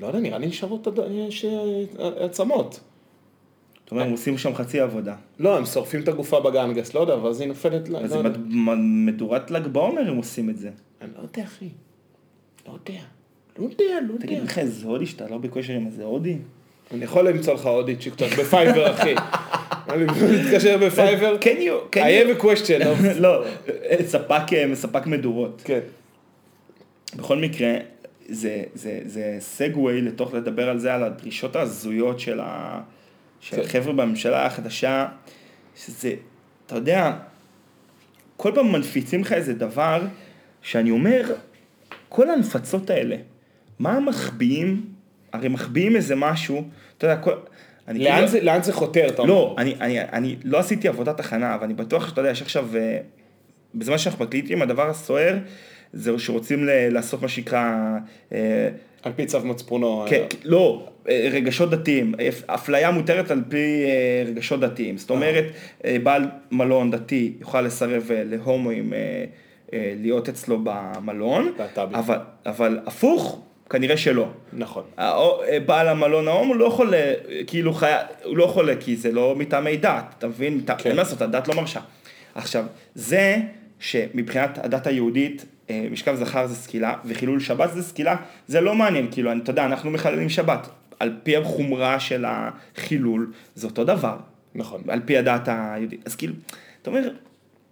S2: לא יודע, נראה לי נשארות יש אה, עצמות.
S1: זאת אומרת, הם עושים שם חצי עבודה.
S2: לא, הם שורפים את הגופה בגנגס, לא יודע, ואז היא נופלת, לא
S1: אז מ- מדורת ל"ג בעומר הם עושים את זה.
S2: אני לא יודע, אחי. לא יודע. לא יודע, לא
S1: תגיד,
S2: יודע.
S1: לך איזה הודי שאתה לא בכושר עם איזה הודי?
S2: אני יכול למצוא לך עוד צ'יקטוק בפייבר, אחי. אני מתקשר בפייבר.
S1: can you, can
S2: I have a question.
S1: לא, אה, ספק מדורות.
S2: כן.
S1: בכל מקרה, זה, זה, זה סגווי לתוך לדבר על זה, על הדרישות ההזויות של, ה, של
S2: כן.
S1: החבר'ה בממשלה החדשה, שזה, אתה יודע, כל פעם מנפיצים לך איזה דבר, שאני אומר, כל ההנפצות האלה, מה המחביאים, הרי מחביאים איזה משהו, אתה יודע, כל... אני
S2: לאן
S1: כאילו-
S2: זה- לאן זה חותר, אתה אומר?
S1: לא, אני, אני, אני לא עשיתי עבודת הכנה, אבל אני בטוח שאתה יודע, יש עכשיו, אה, בזמן שאנחנו מקליטים, הדבר הסוער, זה שרוצים ל- לעשות מה שנקרא, אה,
S2: על פי צו מצפונו.
S1: כן, לא, אה, רגשות דתיים, אפליה מותרת על פי אה, רגשות דתיים, זאת אומרת, אה, בעל מלון דתי יוכל לסרב אה, להומואים אה, אה, להיות אצלו במלון,
S2: להט"בים.
S1: אבל, אבל הפוך, כנראה שלא.
S2: נכון.
S1: בעל המלון ההום הוא לא יכול, אה, כאילו חי... הוא לא יכול, כי זה לא מטעמי דת, אתה מבין?
S2: כן.
S1: אין מה לעשות, הדת לא מרשה. עכשיו, זה שמבחינת הדת היהודית, אה, משכב זכר זה סקילה, וחילול שבת זה סקילה, זה לא מעניין, כאילו, אתה יודע, אנחנו מחללים שבת. על פי החומרה של החילול, זה אותו דבר.
S2: נכון.
S1: על פי הדת היהודית. אז כאילו, אתה אומר,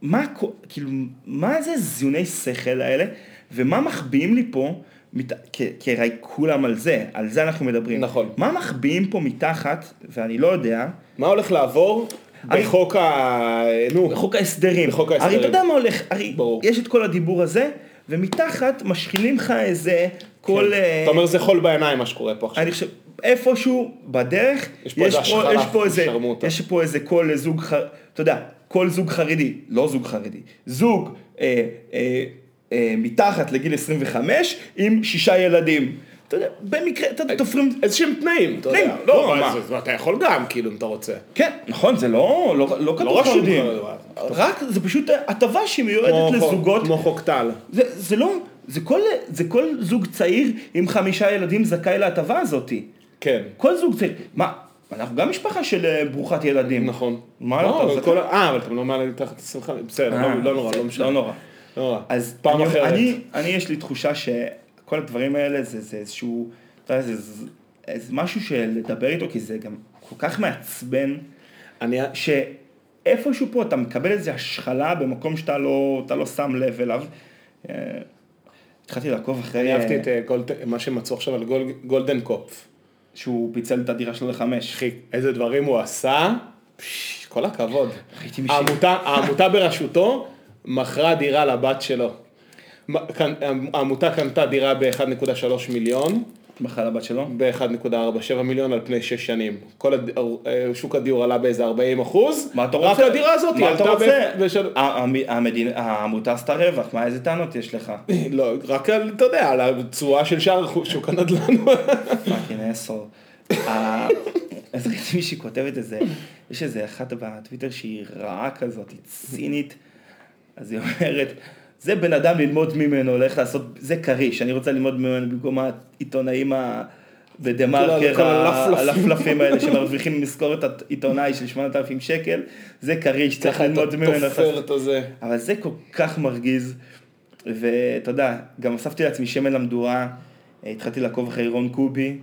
S1: מה, כאילו, מה זה זיוני שכל האלה, ומה מחביאים לי פה, מת... כי, הרי כולם על זה, על זה אנחנו מדברים.
S2: נכון.
S1: מה מחביאים פה מתחת, ואני לא יודע,
S2: מה הולך לעבור בחוק ה... נו,
S1: בחוק ההסדרים.
S2: בחוק
S1: הרי
S2: ההסדרים.
S1: אתה יודע מה הולך, הרי
S2: ברור.
S1: יש את כל הדיבור הזה, ומתחת משחילים לך איזה כל... אה,
S2: כן. אתה אומר זה חול בעיניים מה שקורה פה עכשיו.
S1: אני חושב, איפשהו בדרך,
S2: יש פה איזה השחרה,
S1: יש פה איזה,
S2: שרמוטה.
S1: יש פה איזה כל זוג, ח- אתה יודע, כל זוג חרדי, לא זוג חרדי, זוג אה, אה, אה, מתחת לגיל 25 עם שישה ילדים. אתה יודע, במקרה, אתה יודע, תופרים,
S2: איזה שהם תנאים, אתה יודע.
S1: לא,
S2: לא, אתה יכול גם, כאילו, אם אתה רוצה.
S1: כן, נכון, זה לא, לא, לא כתוב
S2: רשום,
S1: חרדים,
S2: אה,
S1: רק, זה פשוט הטבה שמיועדת לזוגות,
S2: כמו חוק טל.
S1: זה, לא, זה כל, זוג צעיר עם חמישה ילדים זכאי להטבה הזאתי.
S2: כן.
S1: כל זוג צעיר, מה, אנחנו גם משפחה של אה, ברוכת ילדים.
S2: נכון.
S1: מה
S2: לא? כל ה- אה, אבל אתם לא מעלה מתחת 25, בסדר,
S1: אה,
S2: לא- לא נורא, לא משנה.
S1: לא נורא.
S2: לא נורא.
S1: אז
S2: פעם אחרת.
S1: אני, אני יש לי תחושה שכל הדברים האלה זה, זה איזשהו, אתה יודע, זה, זה, זה משהו שלדבר איתו, כי זה גם כל כך מעצבן,
S2: אני...
S1: שאיפשהו פה אתה מקבל איזו השחלה במקום שאתה לא, לא שם לב אליו. אה, התחלתי לעקוב אחרי,
S2: אני אהבתי
S1: אה,
S2: את אה, גולד- מה שמצאו עכשיו על גול- גולדקנופף.
S1: שהוא פיצל את הדירה שלו לחמש.
S2: אחי, איזה דברים הוא עשה, פש, כל הכבוד. העמותה, העמותה בראשותו מכרה דירה לבת שלו. העמותה קנתה דירה ב-1.3 מיליון,
S1: מכר לבת שלו.
S2: ב-1.47 מיליון על פני 6 שנים. כל הד... אה, שוק הדיור עלה באיזה 40 אחוז.
S1: מה אתה
S2: רק
S1: רוצה?
S2: הדירה הזאת
S1: מה אתה רוצה?
S2: בשל...
S1: ה- המ- המדינה- העמותה עשתה רווח, מה איזה טענות יש לך?
S2: לא, רק על, אתה יודע, על התשואה של שאר שוק הנדל"ן.
S1: fucking asshole. אז ראיתי מישהי כותבת איזה, יש איזה אחת בטוויטר שהיא רעה כזאת, היא צינית, אז היא אומרת, זה בן אדם ללמוד ממנו, הולך לעשות, זה כריש, אני רוצה ללמוד ממנו במקום העיתונאים ה... בדה מרקר,
S2: הלפלפים.
S1: האלה שמרוויחים משכורת עיתונאי של 8,000 שקל, זה כריש, צריך ללמוד ממנו. איך. אבל זה כל כך מרגיז, ואתה יודע, גם הוספתי לעצמי שמן למדורה, התחלתי לעקוב אחרי רון קובי,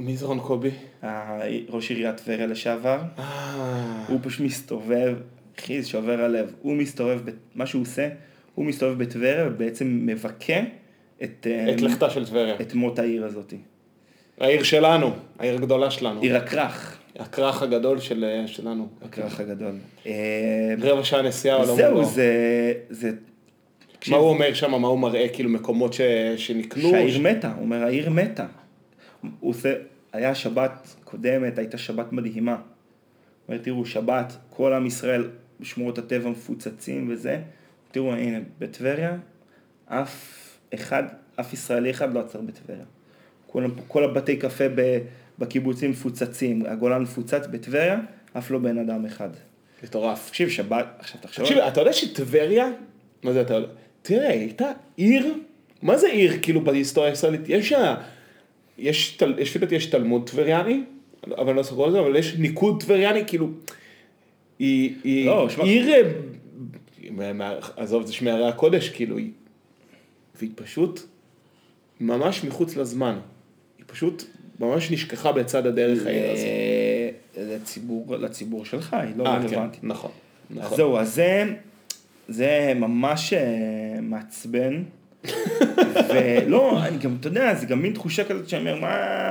S2: מי זה רון קובי?
S1: ראש עיריית טבריה לשעבר,
S2: אה...
S1: הוא פשוט מסתובב, אחי, זה שובר הלב, הוא מסתובב, מה שהוא עושה, הוא מסתובב בטבריה ובעצם מבכה את, אה,
S2: את לכתה של טבריה.
S1: את מות העיר הזאת.
S2: העיר שלנו, העיר הגדולה שלנו.
S1: עיר הכרך,
S2: הכרך הגדול של, אה, שלנו.
S1: הכרך הגדול. אה,
S2: רבע שעה נסיעה, אבל לא
S1: זהו. זה, זה,
S2: מה הוא אומר שם, מה הוא מראה, כאילו מקומות ש... שנקנו?
S1: שהעיר מתה, הוא אומר העיר מתה. הוא עושה, היה שבת קודמת, הייתה שבת מדהימה. הוא אומר, תראו, שבת, כל עם ישראל, שמורות הטבע מפוצצים וזה. תראו, הנה, בטבריה, אף אחד, אף ישראלי אחד לא עצר בטבריה. כל, כל הבתי קפה בקיבוצים מפוצצים, הגולן מפוצץ בטבריה, אף לא בן אדם אחד.
S2: מטורף.
S1: תקשיב, שבת, עכשיו תחשוב,
S2: תקשיב, אתה יודע שטבריה, מה זה אתה יודע? תראה, הייתה עיר, מה זה עיר כאילו בהיסטוריה הישראלית? יש. יש, יש לפי דעתי יש תלמוד טבריאני, אבל אני לא זוכר את זה, אבל יש ניקוד טבריאני, כאילו, היא, היא
S1: לא,
S2: עיר, עזוב, זה שמערי הקודש, כאילו, היא, והיא פשוט ממש מחוץ לזמן. היא פשוט ממש נשכחה בצד הדרך העיר הזאת.
S1: לציבור, לציבור שלך, היא לא
S2: אה, כן,
S1: רלוונטית.
S2: נכון.
S1: אז
S2: נכון.
S1: זהו, אז זה, זה ממש אה, מעצבן. ולא, אני גם, אתה יודע, זה גם מין תחושה כזאת שאני אומר, מה,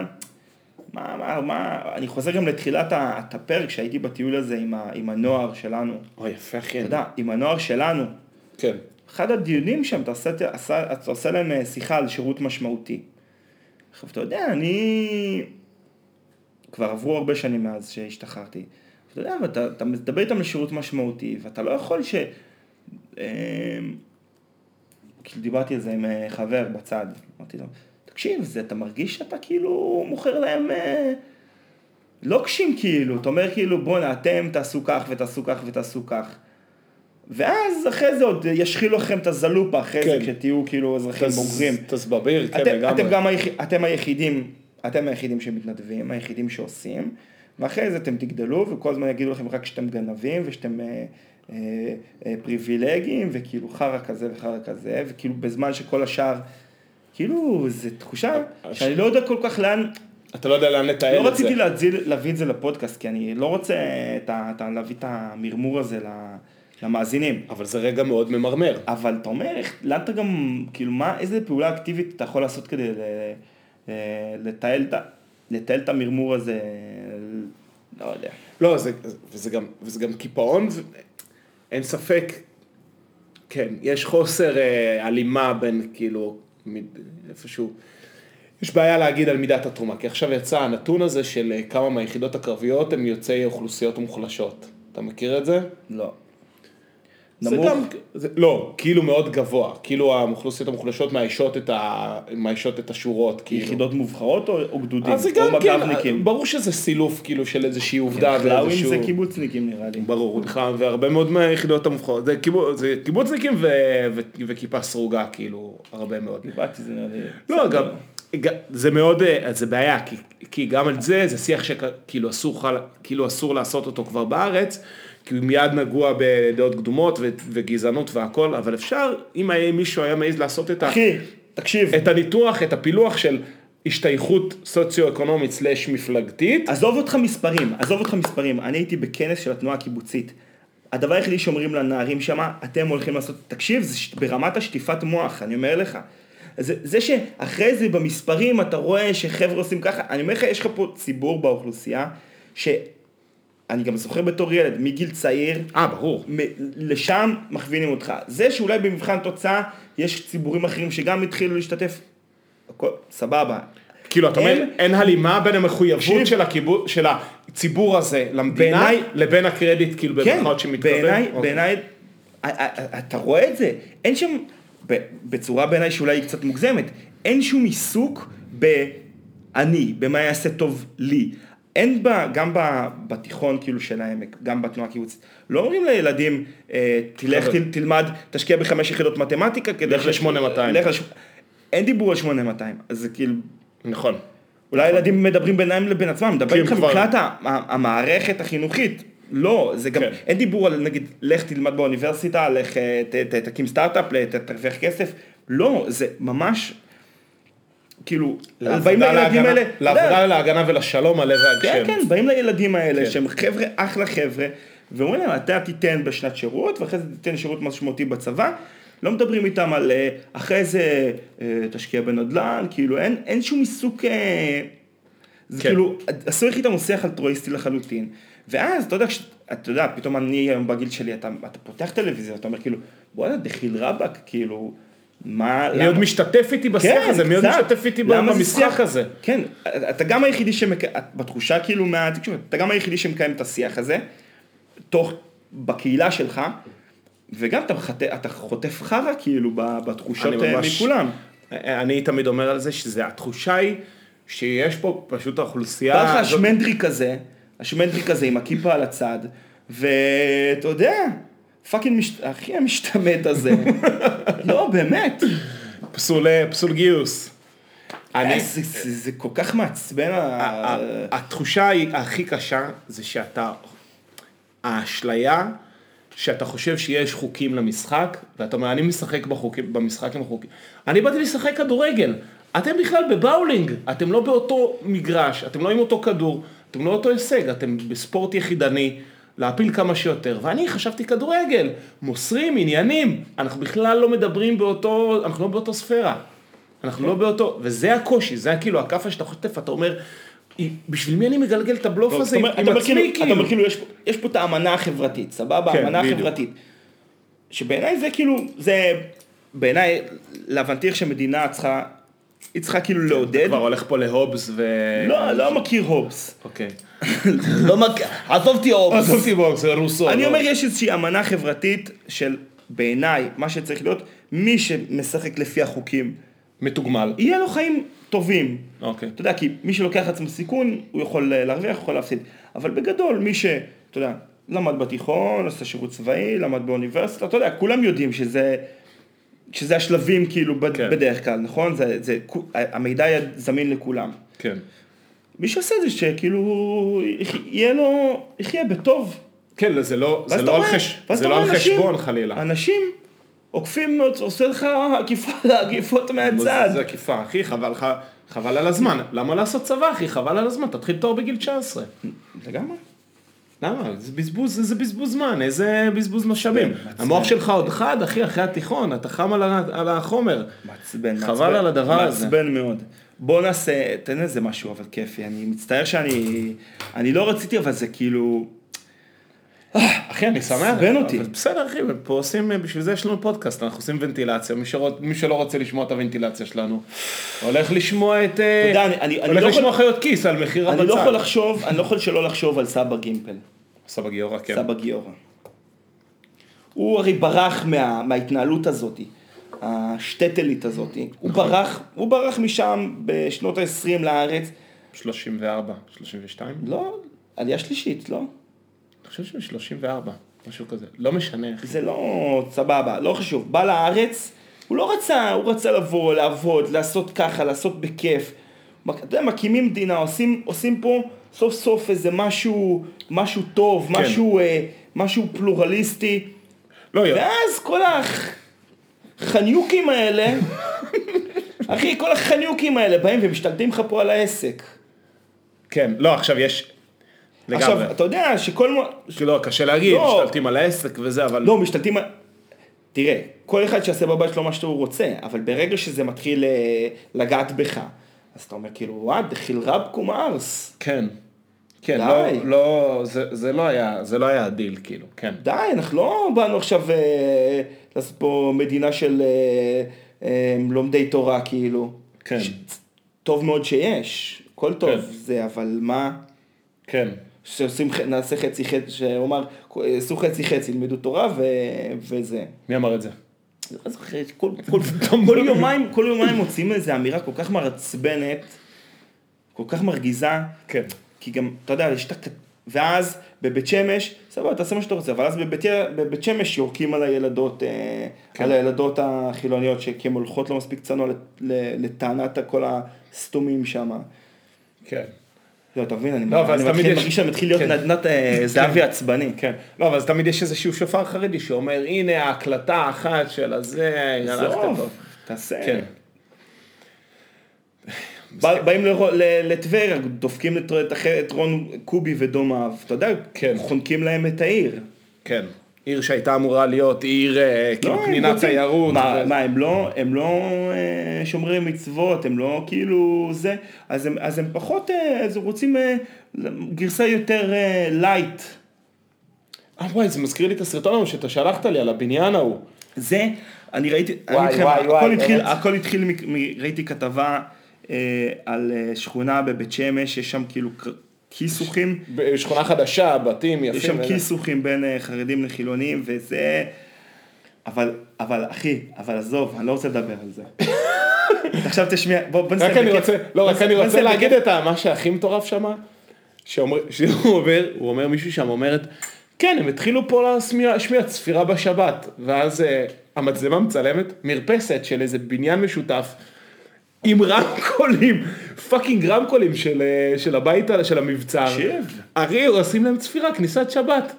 S1: מה, מה, מה, אני חוזר גם לתחילת הפרק שהייתי בטיול הזה עם, ה, עם הנוער שלנו.
S2: אוי, יפה, אחי.
S1: אתה יודע, עם הנוער שלנו.
S2: כן.
S1: אחד הדיונים שם, אתה עושה, עשה, אתה עושה להם אה, שיחה על שירות משמעותי. עכשיו, אתה יודע, אני... כבר עברו הרבה שנים מאז שהשתחררתי. אתה יודע, ואתה אתה מדבר איתם על שירות משמעותי, ואתה לא יכול ש... אה, כאילו דיברתי על זה עם אה, חבר בצד, אמרתי לו, תקשיב, זה, אתה מרגיש שאתה כאילו מוכר להם אה, לוקשים כאילו, אתה אומר כאילו, בואנה, אתם תעשו כך ותעשו כך ותעשו כך. ואז אחרי זה עוד ישחילו לכם את הזלופה, אחרי
S2: כן.
S1: זה כשתהיו כאילו אזרחים בוגרים.
S2: תסבביר, כן,
S1: אתם,
S2: לגמרי.
S1: אתם גם היח... אתם היחידים, אתם היחידים שמתנדבים, היחידים שעושים, ואחרי זה אתם תגדלו, וכל הזמן יגידו לכם רק שאתם גנבים, ושאתם אה, אה, אה, פריבילגיים, וכאילו חרא כזה וחרא כזה, וכאילו בזמן שכל השאר, כאילו, זו תחושה שאני לא יודע כל כך לאן,
S2: אתה לא יודע לאן לתאר
S1: לא
S2: את זה.
S1: רציתי להזיל, להביא את זה לפודקאסט, כי אני לא רוצה להביא את המרמור הזה ל- למאזינים.
S2: אבל זה רגע מאוד ממרמר.
S1: אבל אתה אומר, לאן אתה גם, כאילו, מה, איזה פעולה אקטיבית אתה יכול לעשות כדי אה, לתעל את המרמור הזה, לא יודע.
S2: לא, זה, וזה, גם, וזה גם קיפאון, ו- אין ספק, כן, יש חוסר אה, הלימה בין כאילו, איפשהו, יש בעיה להגיד על מידת התרומה, כי עכשיו יצא הנתון הזה של אה, כמה מהיחידות הקרביות הם יוצאי אוכלוסיות מוחלשות. אתה מכיר את זה?
S1: לא.
S2: זה
S1: נמוך?
S2: גם, זה, לא, כאילו מאוד גבוה, כאילו האוכלוסיות המוחלשות מאיישות את, ה, מאיישות את השורות, כאילו.
S1: יחידות מובחרות או, או גדודים?
S2: אז זה
S1: או
S2: גם כן,
S1: מג"בניקים?
S2: ברור שזה סילוף כאילו של איזושהי עובדה
S1: חלאווים
S2: ואיזשהו...
S1: זה קיבוצניקים נראה לי.
S2: ברור, נכון, והרבה מאוד מהיחידות המובחרות, זה, קיבוץ, זה קיבוצניקים ו, ו, וכיפה סרוגה, כאילו, הרבה מאוד.
S1: קיבלתי זה נראה לי.
S2: לא. גם, זה מאוד, אה, זה בעיה, כי, כי גם על זה, זה שיח שכאילו אסור, כאילו אסור לעשות אותו כבר בארץ, כי הוא מיד נגוע בדעות קדומות וגזענות והכל, אבל אפשר, אם היה- מישהו היה מעז לעשות את, ה,
S1: אחי, תקשיב,
S2: את הניתוח, את הפילוח של השתייכות סוציו-אקונומית סלש מפלגתית,
S1: עזוב אותך מספרים, עזוב אותך מספרים, אני הייתי בכנס של התנועה הקיבוצית. הדבר היחידי שאומרים לנערים שם, אתם הולכים לעשות, תקשיב, זה ש- ברמת השטיפת מוח, אני אומר לך. זה, זה שאחרי זה במספרים אתה רואה שחבר'ה עושים ככה, אני אומר לך, יש לך פה ציבור באוכלוסייה, שאני גם זוכר בתור ילד, מגיל צעיר,
S2: אה, ברור.
S1: מ- לשם מכווינים אותך. זה שאולי במבחן תוצאה יש ציבורים אחרים שגם התחילו להשתתף, הכל, סבבה.
S2: כאילו, אתה אומר,
S1: אין-
S2: אין הלימה בין המחויבות
S1: תקשיב.
S2: של, הקיבוץ, של הציבור הזה למדינה,
S1: בעיניי-
S2: לבין הקרדיט, כאילו,
S1: כן,
S2: במחאות שמתקבל?
S1: בעיניי,
S2: אוקיי.
S1: בעיניי, א- א- אתה רואה את זה, אין שם, ב- בצורה בעיניי שאולי היא קצת מוגזמת, אין שום עיסוק ב"אני", במה יעשה טוב לי. אין בה, גם ב- בתיכון כאילו של העמק, גם בתנועה הקיבוצית, לא אומרים לילדים, אה, תלך. תל, תלמד, תשקיע בחמש יחידות מתמטיקה כדי...
S2: לך ל-8200.
S1: לך לש- אין דיבור על 8200, אז זה כאילו,
S2: נכון.
S1: אולי ילדים מדברים בינם לבין עצמם, אני מדבר
S2: כי הם
S1: איתך
S2: כבר-
S1: מבחינת המערכת החינוכית. לא, זה גם,
S2: כן.
S1: אין דיבור על נגיד, לך תלמד באוניברסיטה, לך אה, ת- ת- תקים סטארט-אפ, תרוויח כסף. לא, זה ממש, כאילו, באים
S2: לעבודה
S1: לילדים האלה,
S2: לעבודה להגנה ולשלום
S1: כן,
S2: והגשם.
S1: כן, באים לילדים האלה,
S2: כן.
S1: שהם חבר'ה, אחלה חבר'ה, ואומרים להם, אתה תיתן בשנת שירות, ואחרי זה תיתן שירות משמעותי בצבא. לא מדברים איתם על אה, אחרי זה אה, תשקיע בנדל"ן, כאילו אין, אין שום עיסוק, אה, זה
S2: כן.
S1: כאילו, עשו איתם הוא שיח אלטרואיסטי לחלוטין. ואז, אתה יודע, אתה יודע, פתאום אני היום בגיל שלי, אתה, אתה פותח טלוויזיה, אתה אומר כאילו, בואנה, דחיל רבאק, כאילו, מה,
S2: מי עוד משתתף איתי בשיח הזה? מי עוד
S1: כן.
S2: משתתף איתי
S1: למה
S2: במשחק? הזה?
S1: כן, אתה גם היחידי שמקיים, בתחושה כאילו מהתקשורת, אתה גם היחידי שמקיים את השיח הזה, תוך, בקהילה שלך, וגם אתה, מחט- אתה חוטף חרא כאילו בתחושות
S2: אני
S1: אה,
S2: ממש-
S1: מכולם.
S2: אני תמיד אומר על זה שזה, התחושה היא שיש פה פשוט האוכלוסייה...
S1: בא לך השמנדריק הזה, השמנדריק הזה עם הכיפה על הצד, ואתה יודע, fucking מש... אחי המשתמט הזה, לא באמת,
S2: פסול, פסול גיוס. אני,
S1: זה, זה, זה כל כך מעצבן,
S2: ה- התחושה הכי קשה זה שאתה, האשליה שאתה חושב שיש חוקים למשחק, ואתה אומר, אני משחק בחוקים, במשחק עם החוקים. אני באתי לשחק כדורגל, אתם בכלל בבאולינג, אתם לא באותו מגרש, אתם לא עם אותו כדור, אתם לא אותו הישג, אתם בספורט יחידני, להפיל כמה שיותר, ואני חשבתי כדורגל, מוסרים, עניינים, אנחנו בכלל לא מדברים באותו, אנחנו לא באותו ספירה. אנחנו לא באותו, וזה הקושי, זה כאילו הכאפה שאתה חוטף, אתה אומר, "אי, בשביל מי אני מגלגל את הבלוף הזה
S1: אתה אומר-
S2: עם עצמי,
S1: כאילו, אתה
S2: כאילו?
S1: אומר כאילו, יש פה- את האמנה החברתית, סבבה?
S2: כן,
S1: האמנה. החברתית. שבעיניי זה כאילו, זה, בעיניי, להבנתי איך שמדינה צריכה, היא צריכה כאילו לעודד.
S2: כבר הולך פה להובס ו...
S1: לא, לא מכיר הובס.
S2: אוקיי.
S1: לא מכיר, עזוב אותי הובס.
S2: עזוב אותי בוקס, זה רוסו.
S1: אני
S2: לא.
S1: אומר, יש איזושהי אמנה חברתית של, בעיניי, מה שצריך להיות, מי שמשחק לפי החוקים,
S2: מתוגמל.
S1: יהיה לו חיים טובים.
S2: אוקיי.
S1: אתה יודע, כי מי שלוקח לעצמו סיכון, הוא יכול אה, להרוויח, יכול להפסיד. אבל בגדול, מי ש... אתה יודע, למד בתיכון, עשה שירות צבאי, למד באוניברסיטה, אתה יודע, כולם יודעים שזה... שזה השלבים כאילו
S2: כן.
S1: בדרך כלל, נכון? זה, זה, המידע היה זמין לכולם.
S2: כן.
S1: מי שעושה זה שכאילו, יהיה לו, יחיה בטוב.
S2: כן, זה לא, זה
S1: אתה
S2: לא על חש- זה לא על
S1: רואה אנשים-
S2: חשבון חלילה.
S1: אנשים עוקפים, עושה לך עקיפות, עקיפות מהצד.
S2: זה עקיפה, אחי, חבל לך, חבל על הזמן. למה לעשות צבא, אחי? חבל על הזמן, תתחיל תואר בגיל 19.
S1: לגמרי.
S2: למה? זה בזבוז, זה בזבוז זמן, איזה בזבוז משאבים.
S1: מעצבן.
S2: המוח שלך עוד חד, אחי, אחרי התיכון, אתה חם על החומר.
S1: מעצבן,
S2: חבל
S1: מעצבן,
S2: על הדבר הזה.
S1: מעצבן מאוד. בוא נעשה, תן איזה משהו אבל כיפי, אני מצטער שאני, אני לא רציתי אבל זה כאילו,
S2: אחי, אני שמח.
S1: מעצבן אותי.
S2: בסדר, אחי, פה עושים, בשביל זה יש לנו פודקאסט, אנחנו עושים ונטילציה, מי שרוצ- מי שלא רוצה לשמוע את הוונטילציה שלנו, הולך לשמוע את... אה,
S1: יודע, אני- אני- אני
S2: הולך
S1: לא
S2: לשמוע
S1: יכול-
S2: חיות כיס על מחיר הבצל.
S1: אני לא יכול לחשוב, אני לא יכול שלא לחשוב על סבא גימפל,
S2: סבא גיורא, כן.
S1: סבא גיורא. הוא הרי ברח מה, מההתנהלות הזאת, השטטלית הזאת, הוא
S2: נכון.
S1: ברח, הוא ברח משם בשנות ה-20 לארץ,
S2: 34, 32?
S1: לא, עלייה שלישית, לא?
S2: אני חושב שהוא 34, משהו כזה. לא משנה, אחי.
S1: זה לא סבבה, לא חשוב. בא לארץ, הוא לא רצה, הוא רצה לבוא, לעבוד, לעשות ככה, לעשות בכיף. אתה יודע, מקימים מדינה, עושים, עושים פה סוף סוף איזה משהו, משהו טוב,
S2: כן.
S1: משהו, אה, משהו פלורליסטי.
S2: לא, יא-
S1: ואז כל החניוקים האלה, אחי, כל החניוקים האלה באים ומשתלטים לך פה על העסק.
S2: כן, לא, עכשיו יש... לגמרי.
S1: עכשיו, אתה יודע שכל...
S2: לא, קשה להגיד,
S1: לא.
S2: משתלטים על העסק וזה, אבל...
S1: לא, משתלטים. תראה, כל אחד שיעשה בבית שלו מה שהוא רוצה, אבל ברגע שזה מתחיל אה, לגעת בך, אז אתה אומר כאילו, what, דחיל רבקום ארס.
S2: כן. כן,
S1: די.
S2: לא, לא, זה, זה לא היה, זה לא היה הדיל, כאילו, כן.
S1: די, אנחנו לא באנו עכשיו אה, לעשות פה מדינה של אה, אה, לומדי תורה, כאילו.
S2: כן.
S1: ש... טוב מאוד שיש, הכל טוב,
S2: כן.
S1: זה, אבל מה?
S2: כן.
S1: שעושים, נעשה חצי חצי, שהוא אמר, עשו חצי חצי, ילמדו תורה ו... וזה.
S2: מי אמר את זה?
S1: לא זוכר, כל, כל, כל יומיים, כל יומיים מוצאים איזו אמירה כל כך מעצבנת, כל כך מרגיזה,
S2: כן.
S1: כי גם, אתה יודע, יש את הכ... ואז בבית שמש, סבבה, תעשה מה שאתה רוצה, אבל אז בבית, בבית שמש יורקים על הילדות, אה,
S2: כן.
S1: על הילדות החילוניות, כי הן הולכות לא מספיק צנוע לטענת כל הסתומים שם.
S2: כן.
S1: לא, אתה מבין, אני,
S2: לא,
S1: מרגיש שאני מתחיל להיות
S2: כן.
S1: נדנת אה, זהבי עצבני.
S2: כן. לא, אבל אז תמיד יש איזשהו שופר חרדי שאומר, הנה ההקלטה האחת של הזה, הלכת
S1: עזוב,
S2: טוב.
S1: תעשה.
S2: כן.
S1: בא- באים לטבריה, דופקים את רון קובי ודומיו, אתה יודע,
S2: כן.
S1: חונקים להם את העיר.
S2: כן. עיר שהייתה אמורה להיות עיר, אה, כאילו,
S1: לא,
S2: פנינת
S1: רוצים-
S2: תיירות.
S1: מה, הם לא, הם לא אה, שומרי מצוות, הם לא כאילו זה, אז הם, אז הם פחות, אה, אז רוצים גרסה יותר light.
S2: אה, וואי, זה מזכיר לי את הסרטון ההוא שאתה שלחת לי על הבניין ההוא.
S1: זה, אני ראיתי, אני
S2: וואי, וואי,
S1: הכל
S2: וואי,
S1: התחיל. הכל התחיל, ראיתי כתבה על שכונה בבית שמש, יש שם כאילו כיסוכים.
S2: בשכונה חדשה, בתים יפים.
S1: יש שם
S2: וזה.
S1: כיסוכים בין אה, חרדים לחילונים וזה, אבל, אבל אחי, אבל עזוב, אני לא רוצה לדבר על זה. עכשיו תשמיע, בוא, בוא נסיים
S2: רק אני. רוצה, לא, רק אני רוצה להגיד. את מה שהכי מטורף שם, שהוא אומר, הוא אומר, מישהו שם אומרת, כן, הם התחילו פה להשמיע להשמיע צפירה בשבת, ואז אה, המצלמה מצלמת מרפסת של איזה בניין משותף. עם רמקולים, פאקינג רמקולים של, אה, של הבית, של המבצר. אחי, עושים להם צפירה, כניסת שבת.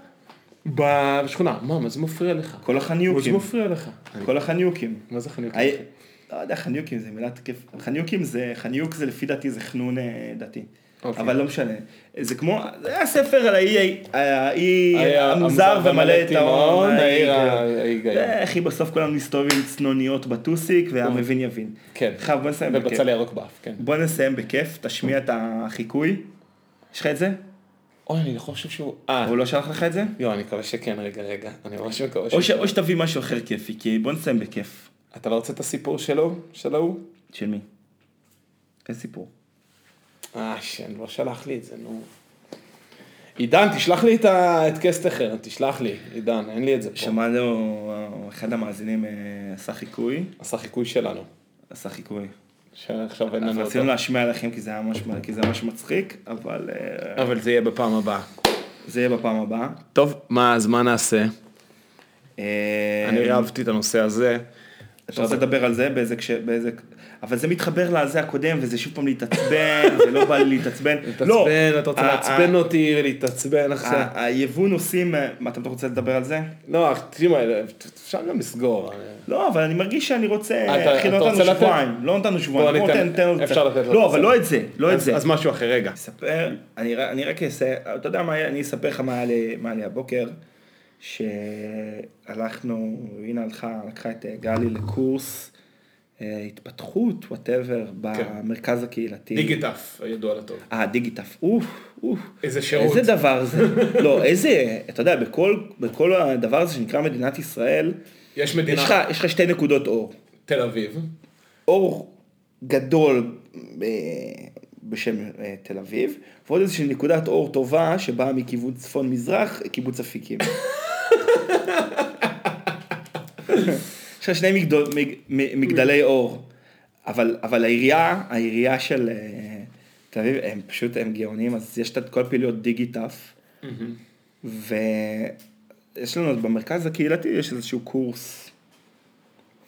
S2: בשכונה, מה, מה זה מפריע לך?
S1: כל
S2: מה זה
S1: החניוקים,
S2: מפריע לך?
S1: כל החניוקים.
S2: מה זה חניוק?
S1: הי- לא יודע, חניוקים זה מילת כיף, חניוקים זה, חניוק זה לפי דעתי זה חנון אה, דתי.
S2: אוקיי.
S1: אבל לא משנה. זה כמו, זה היה ספר על האי, המוזר ומלא את ההון.
S2: העיר ההיגיון.
S1: זה, אחי, בסוף כולם נסתובב עם צנוניות בטוסיק, והמבין יבין.
S2: כן.
S1: עכשיו בוא נסיים בכיף.
S2: ובצל ירוק באף, כן.
S1: בוא נסיים בכיף, תשמיע את החיקוי. יש לך את זה?
S2: אוי, אני חושב שהוא... אה,
S1: הוא לא שלח לך את זה?
S2: יואו, אני מקווה שכן, רגע, רגע. אני ממש מקווה
S1: ש... או שתביא משהו אחר כיפי, כי בוא נסיים בכיף.
S2: אתה לא רוצה את הסיפור שלו? של ההוא?
S1: של מי? איזה סיפור?
S2: אה, שן, לא שלח לי את זה, נו. עידן, תשלח לי את ה- את קסטחר, תשלח לי, עידן, אין לי את זה פה.
S1: שמענו, אחד המאזינים אה, עשה חיקוי,
S2: עשה חיקוי שלנו,
S1: עשה חיקוי.
S2: שעכשיו אין לנו אותו.
S1: רצינו להשמיע לכם כי זה היה ממש, כי זה ממש מצחיק, אבל אה,
S2: אבל זה יהיה בפעם הבאה.
S1: זה יהיה בפעם הבאה.
S2: טוב, מה, אז מה נעשה?
S1: אה,
S2: אני אהבתי את הנושא הזה.
S1: אתה רוצה לדבר על זה. באיזה... אבל זה מתחבר לזה הקודם, וזה שוב פעם להתעצבן, ולא בא לי להתעצבן. לא,
S2: להתעצבן, אתה רוצה לעצבן אותי ולהתעצבן עכשיו.
S1: היבוא נוסעים, אה, מה, אתה רוצה לדבר על זה?
S2: לא, תשמע, אפשר גם לסגור.
S1: לא, אבל אני מרגיש שאני רוצה, אחי, לא נתנו? שבועיים, לא נתנו שבועיים,
S2: בוא
S1: תן- עוד קצת. לא. אבל לא את זה, לא את זה.
S2: אז משהו אחר, רגע.
S1: אספר, אני, רק אעשה, אתה יודע מה? אני אספר לך מה היה לי, הבוקר, שהלכנו, הנה הלכה, לקחה את אה, גלי לקורס אה, התפתחות, whatever, במרכז הקהילתי.
S2: דיגיתף, הידוע לטוב.
S1: אה, דיגיתף, אוף, אוף.
S2: איזה שירות.
S1: איזה דבר זה. לא, איזה, אתה יודע, בכל, בכל הדבר הזה שנקרא מדינת ישראל,
S2: יש מדינה,
S1: יש לך, יש לך שתי נקודות אור.
S2: תל אביב.
S1: אור גדול ב- בשם אה, תל אביב, ועוד איזושהי נקודת אור טובה שבאה מכיוון צפון מזרח, קיבוץ אפיקים. יש לך שני מגדול, מג, מגדלי אור, אבל, אבל העירייה, העירייה של אה, תל אביב, הם פשוט, הם גאונים, אז יש את כל פעילויות דיגיטף, ויש לנו במרכז הקהילתי, יש איזשהו קורס.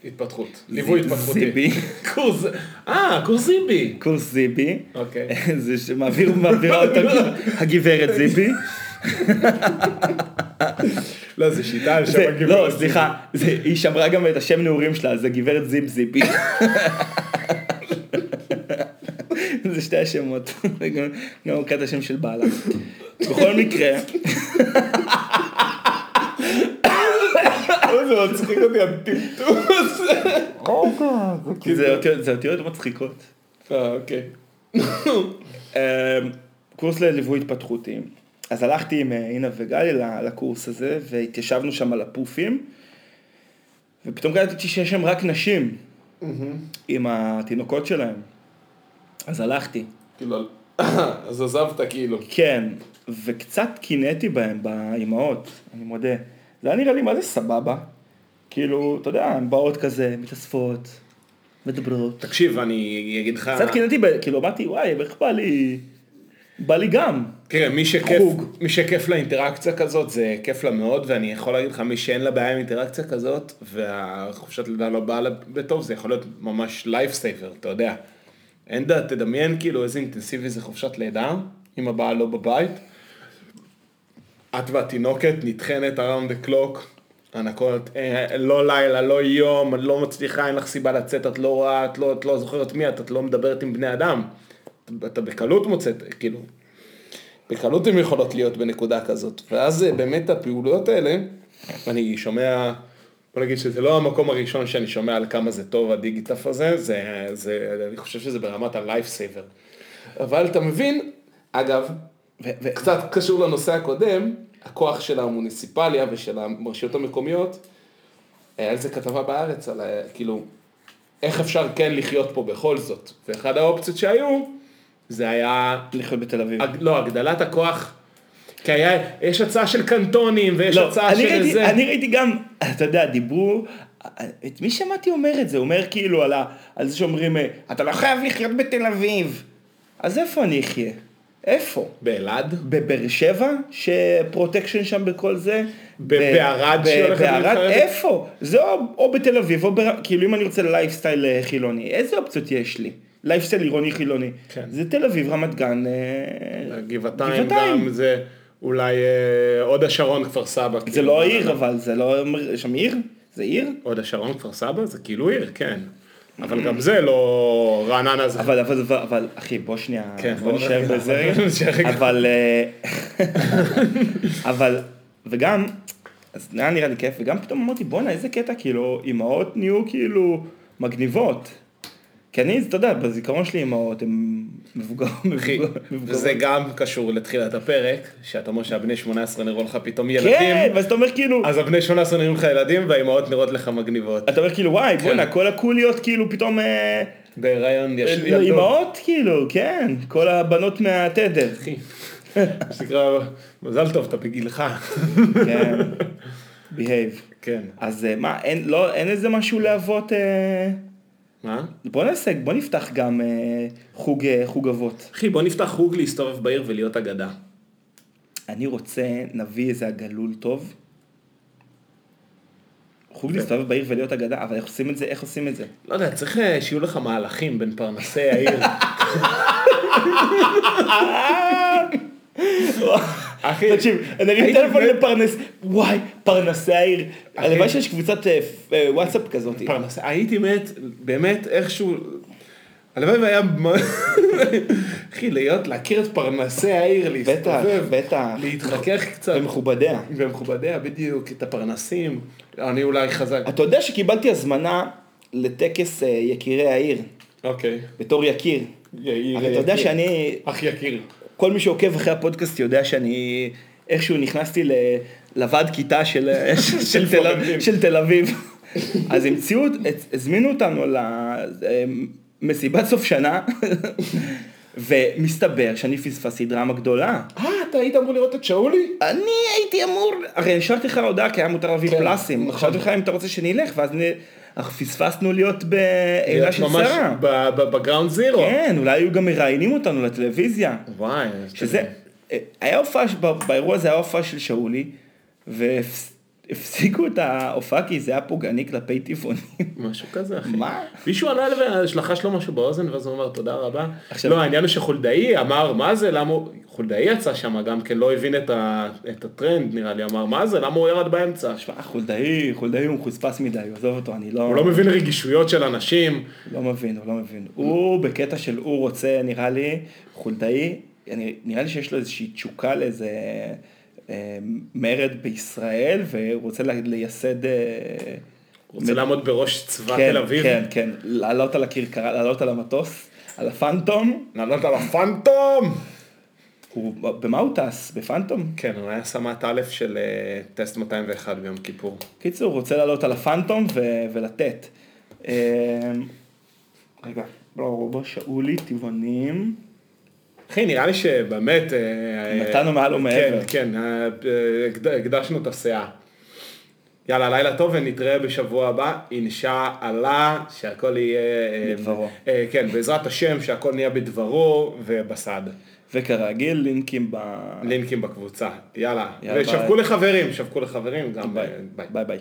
S2: התפתחות. ליווי התפתחותי.
S1: זיבי.
S2: קורס, אה, קורס זיבי.
S1: קורס זיבי.
S2: אוקיי.
S1: זה שמעביר, מעבירה אותו הגברת זיבי.
S2: לא, זה שיטה על שם הגברת.
S1: לא, סליחה, זה- היא שמרה גם את השם נעורים שלה, זה גברת זיב זיבי. זה שתי השמות, גם- קראת השם של בעלה. בכל מקרה,
S2: זה מצחיק אותי הטמטום הזה.
S1: זה אותיות- זה אותיות מצחיקות.
S2: אה, אוקיי.
S1: אמ, קורס לליווי התפתחותי. אז הלכתי עם אה, אינה וגלי ל- לקורס הזה, והתיישבנו שם על הפופים, ופתאום קלטתי שיש שם רק נשים, עם התינוקות שלהם. אז הלכתי.
S2: כאילו, אז עזבת כאילו.
S1: כן, וקצת קינאתי בהם, באימהות, אני מודה. זה היה נראה לי מה זה סבבה. כאילו, אתה יודע, הן באות כזה, מתאספות, מדברות.
S2: תקשיב, אני אגיד לך...
S1: קצת קינאתי, כאילו, אמרתי, וואי, איך בא לי... בא לי גם.
S2: תראה, מי שכיף,
S1: חוג.
S2: מי שכיף לה אינטראקציה כזאת, זה כיף לה מאוד, ואני יכול להגיד לך, מי שאין לה בעיה עם אינטראקציה כזאת, והחופשת לידה לא באה לה בטוב, זה יכול להיות ממש lifesaver, אתה יודע. אין דעת, תדמיין כאילו איזה אינטנסיבי זה חופשת לידה, אם הבעל לא בבית. את והתינוקת נטחנת around the clock, הנקות, אה, לא לילה, לא יום, את לא מצליחה, אין לך סיבה לצאת, את לא רואה, את לא, את לא זוכרת מי את, את לא מדברת עם בני אדם. אתה, בקלות מוצאת, כאילו, בקלות הן יכולות להיות בנקודה כזאת. ואז אה, באמת הפעילויות האלה, אני שומע, בוא נגיד שזה לא המקום הראשון שאני שומע על כמה זה טוב הדיגיטף הזה, זה, זה, אני חושב שזה ברמת ה-life saver. אבל אתה מבין, אגב,
S1: ו- ו-
S2: קצת קשור לנושא הקודם, הכוח של המוניציפליה ושל הרשויות המקומיות, היה על זה כתבה בארץ, על כאילו, איך אפשר כן לחיות פה בכל זאת. ואחד האופציות שהיו, זה היה,
S1: לחיות בתל אביב.
S2: הג- לא, הגדלת הכוח, כי היה, יש הצעה של קנטונים, ויש
S1: לא,
S2: הצעה של
S1: ראיתי,
S2: זה.
S1: אני ראיתי גם, אתה יודע, דיברו, את מי שמעתי אומר את זה? אומר כאילו על, ה, על זה שאומרים, אה, אתה לא חייב לחיות בתל אביב. אז איפה אני אחיה? איפה?
S2: באלעד?
S1: בבאר שבע, ש protection שם בכל זה?
S2: ב- בערד
S1: ב- בערד? איפה? זה או, או בתל אביב, או בר... כאילו אם אני רוצה לייפסטייל אה, חילוני, איזה אופציות יש לי? לייפסטייל עירוני חילוני.
S2: כן.
S1: זה תל אביב, רמת גן, אה,
S2: גבעתיים גם, זה אולי אה, הוד השרון, כפר סבא.
S1: זה
S2: כאילו.
S1: לא עיר, אבל זה לא, יש שם עיר? זה עיר?
S2: הוד השרון, כפר סבא, זה כאילו עיר, כן. אבל גם זה לא רעננה זה.
S1: אבל, אבל, אבל, אבל, אחי, בוא שנייה,
S2: כן,
S1: בוא נשאר בזה. אבל, אה, אבל, וגם, אז זה היה נראה לי כיף, וגם פתאום אמרתי, בואנה, איזה קטע, כאילו, אימהות נהיו כאילו מגניבות. כי אני, אתה יודע, בזיכרון שלי אימהות, הן מבוגרות.
S2: אחי,
S1: מבוגרות.
S2: וזה גם קשור לתחילת הפרק, שאתה אומר שהבני 18 נראו לך פתאום
S1: כן,
S2: ילדים,
S1: ואז אתה אומר כאילו,
S2: אז הבני 18 נראים לך ילדים והאימהות נראות לך מגניבות.
S1: אתה אומר כאילו, וואי,
S2: כן.
S1: בואנה, כל הקוליות כאילו פתאום... אה,
S2: בהיריון יש לי
S1: אה,
S2: ילדות.
S1: אימהות כאילו, כן, כל הבנות מהתדר.
S2: אחי, שנקרא, מזל טוב, אתה בגילך.
S1: כן, behave.
S2: כן.
S1: אז אה, מה, אין, לא, אין איזה משהו להוות, אה...
S2: מה?
S1: בוא נעשה, בוא נפתח גם אה, חוג, אה, חוג אבות.
S2: אחי, בוא נפתח חוג להסתובב בעיר ולהיות אגדה.
S1: אני רוצה, נביא איזה עגלול טוב. חוג להסתובב בעיר ולהיות אגדה, אבל איך עושים את זה? איך עושים את זה?
S2: לא יודע, צריך אה, שיהיו לך מהלכים בין פרנסי העיר. אחי,
S1: תקשיב, אני
S2: הייתי
S1: טלפון לפרנס, וואי, פרנסי העיר. הלוואי שיש קבוצת אה, אה, וואטסאפ כזאת.
S2: פרנסי, הייתי מת, באמת, איכשהו, הלוואי והיה, אחי, להיות, להכיר את פרנסי העיר, להסתובב,
S1: בטח.
S2: להתחכך קצת,
S1: ומכובדיה.
S2: ומכובדיה, בדיוק, את הפרנסים, אני אולי חזק,
S1: אתה יודע שקיבלתי הזמנה לטקס אה, יקירי העיר,
S2: אוקיי,
S1: בתור יקיר. אתה יודע. שאני,
S2: אח יקיר,
S1: כל מי שעוקב אחרי הפודקאסט יודע שאני איכשהו נכנסתי ל- לוועד כיתה של, של, של, תל. של תל אביב. אז המציאו, הזמינו אותנו למסיבת סוף שנה, ומסתבר שאני פספסתי דרמה גדולה.
S2: אה, אתה היית אמור לראות את שאולי?
S1: אני הייתי אמור, הרי השארתי לך הודעה כי היה מותר להביא
S2: כן,
S1: פלוסים,
S2: נכון.
S1: לך אם אתה רוצה שנלך, ואז אנחנו פספסנו להיות בהילה של
S2: ממש
S1: שרה.
S2: ב ground zero,
S1: כן, אולי היו גם מראיינים אותנו לטלוויזיה.
S2: וואי,
S1: שזה, היה הופעה, באירוע הזה היה הופעה של שאולי, והפסיקו את ההופעה כי זה היה פוגעני כלפי טבעונים.
S2: משהו כזה, אחי.
S1: מה?
S2: מישהו עלה ולחש לו משהו באוזן, ואז הוא אומר תודה רבה.
S1: עכשיו-
S2: לא, העניין הוא שחולדאי אמר, מה זה, למה הוא... חולדאי יצא שם גם כן, לא הבין את, ה... את הטרנד, נראה לי, אמר, מה זה, למה הוא ירד באמצע?
S1: שמע, חולדאי, חולדאי הוא מחוספס מדי, עזוב אותו, אני לא...
S2: הוא לא מבין רגישויות של אנשים.
S1: לא מבין, הוא לא מבין. הוא בקטע של הוא רוצה, נראה לי, חולדאי, נראה לי שיש לו איזושהי תשוקה לאיזה מרד בישראל, והוא רוצה ל- לייסד... אה,
S2: רוצה לעמוד בראש צבא
S1: כן,
S2: תל אביב.
S1: כן, כן, לעלות על הכרכרה, לעלות על המטוס, על הפנטום.
S2: לעלות על הפנטום!
S1: הוא, במה הוא טס? בפנטום?
S2: כן, הוא היה סמ"ט א' של אה, טסט 201 ביום כיפור.
S1: קיצור, הוא רוצה לעלות על הפנטום ו- ולתת. אה, רגע, לא, בוא שאולי, טבעונים.
S2: אחי, נראה לי שבאמת... אה,
S1: נתנו מעל ומעבר.
S2: כן, כן, אה, הקד- הקדשנו את הסאה. יאללה, לילה טוב ונתראה בשבוע הבא, אינשאללה, שהכל יהיה... אה,
S1: בדברו.
S2: כן, בעזרת השם, שהכל נהיה בדברו ובסד.
S1: וכרגיל, לינקים ב...
S2: לינקים בקבוצה. יאללה.
S1: יאללה,
S2: ושווקו לחברים, שווקו לחברים, גם...
S1: ביי.
S2: ביי.
S1: ביי ביי.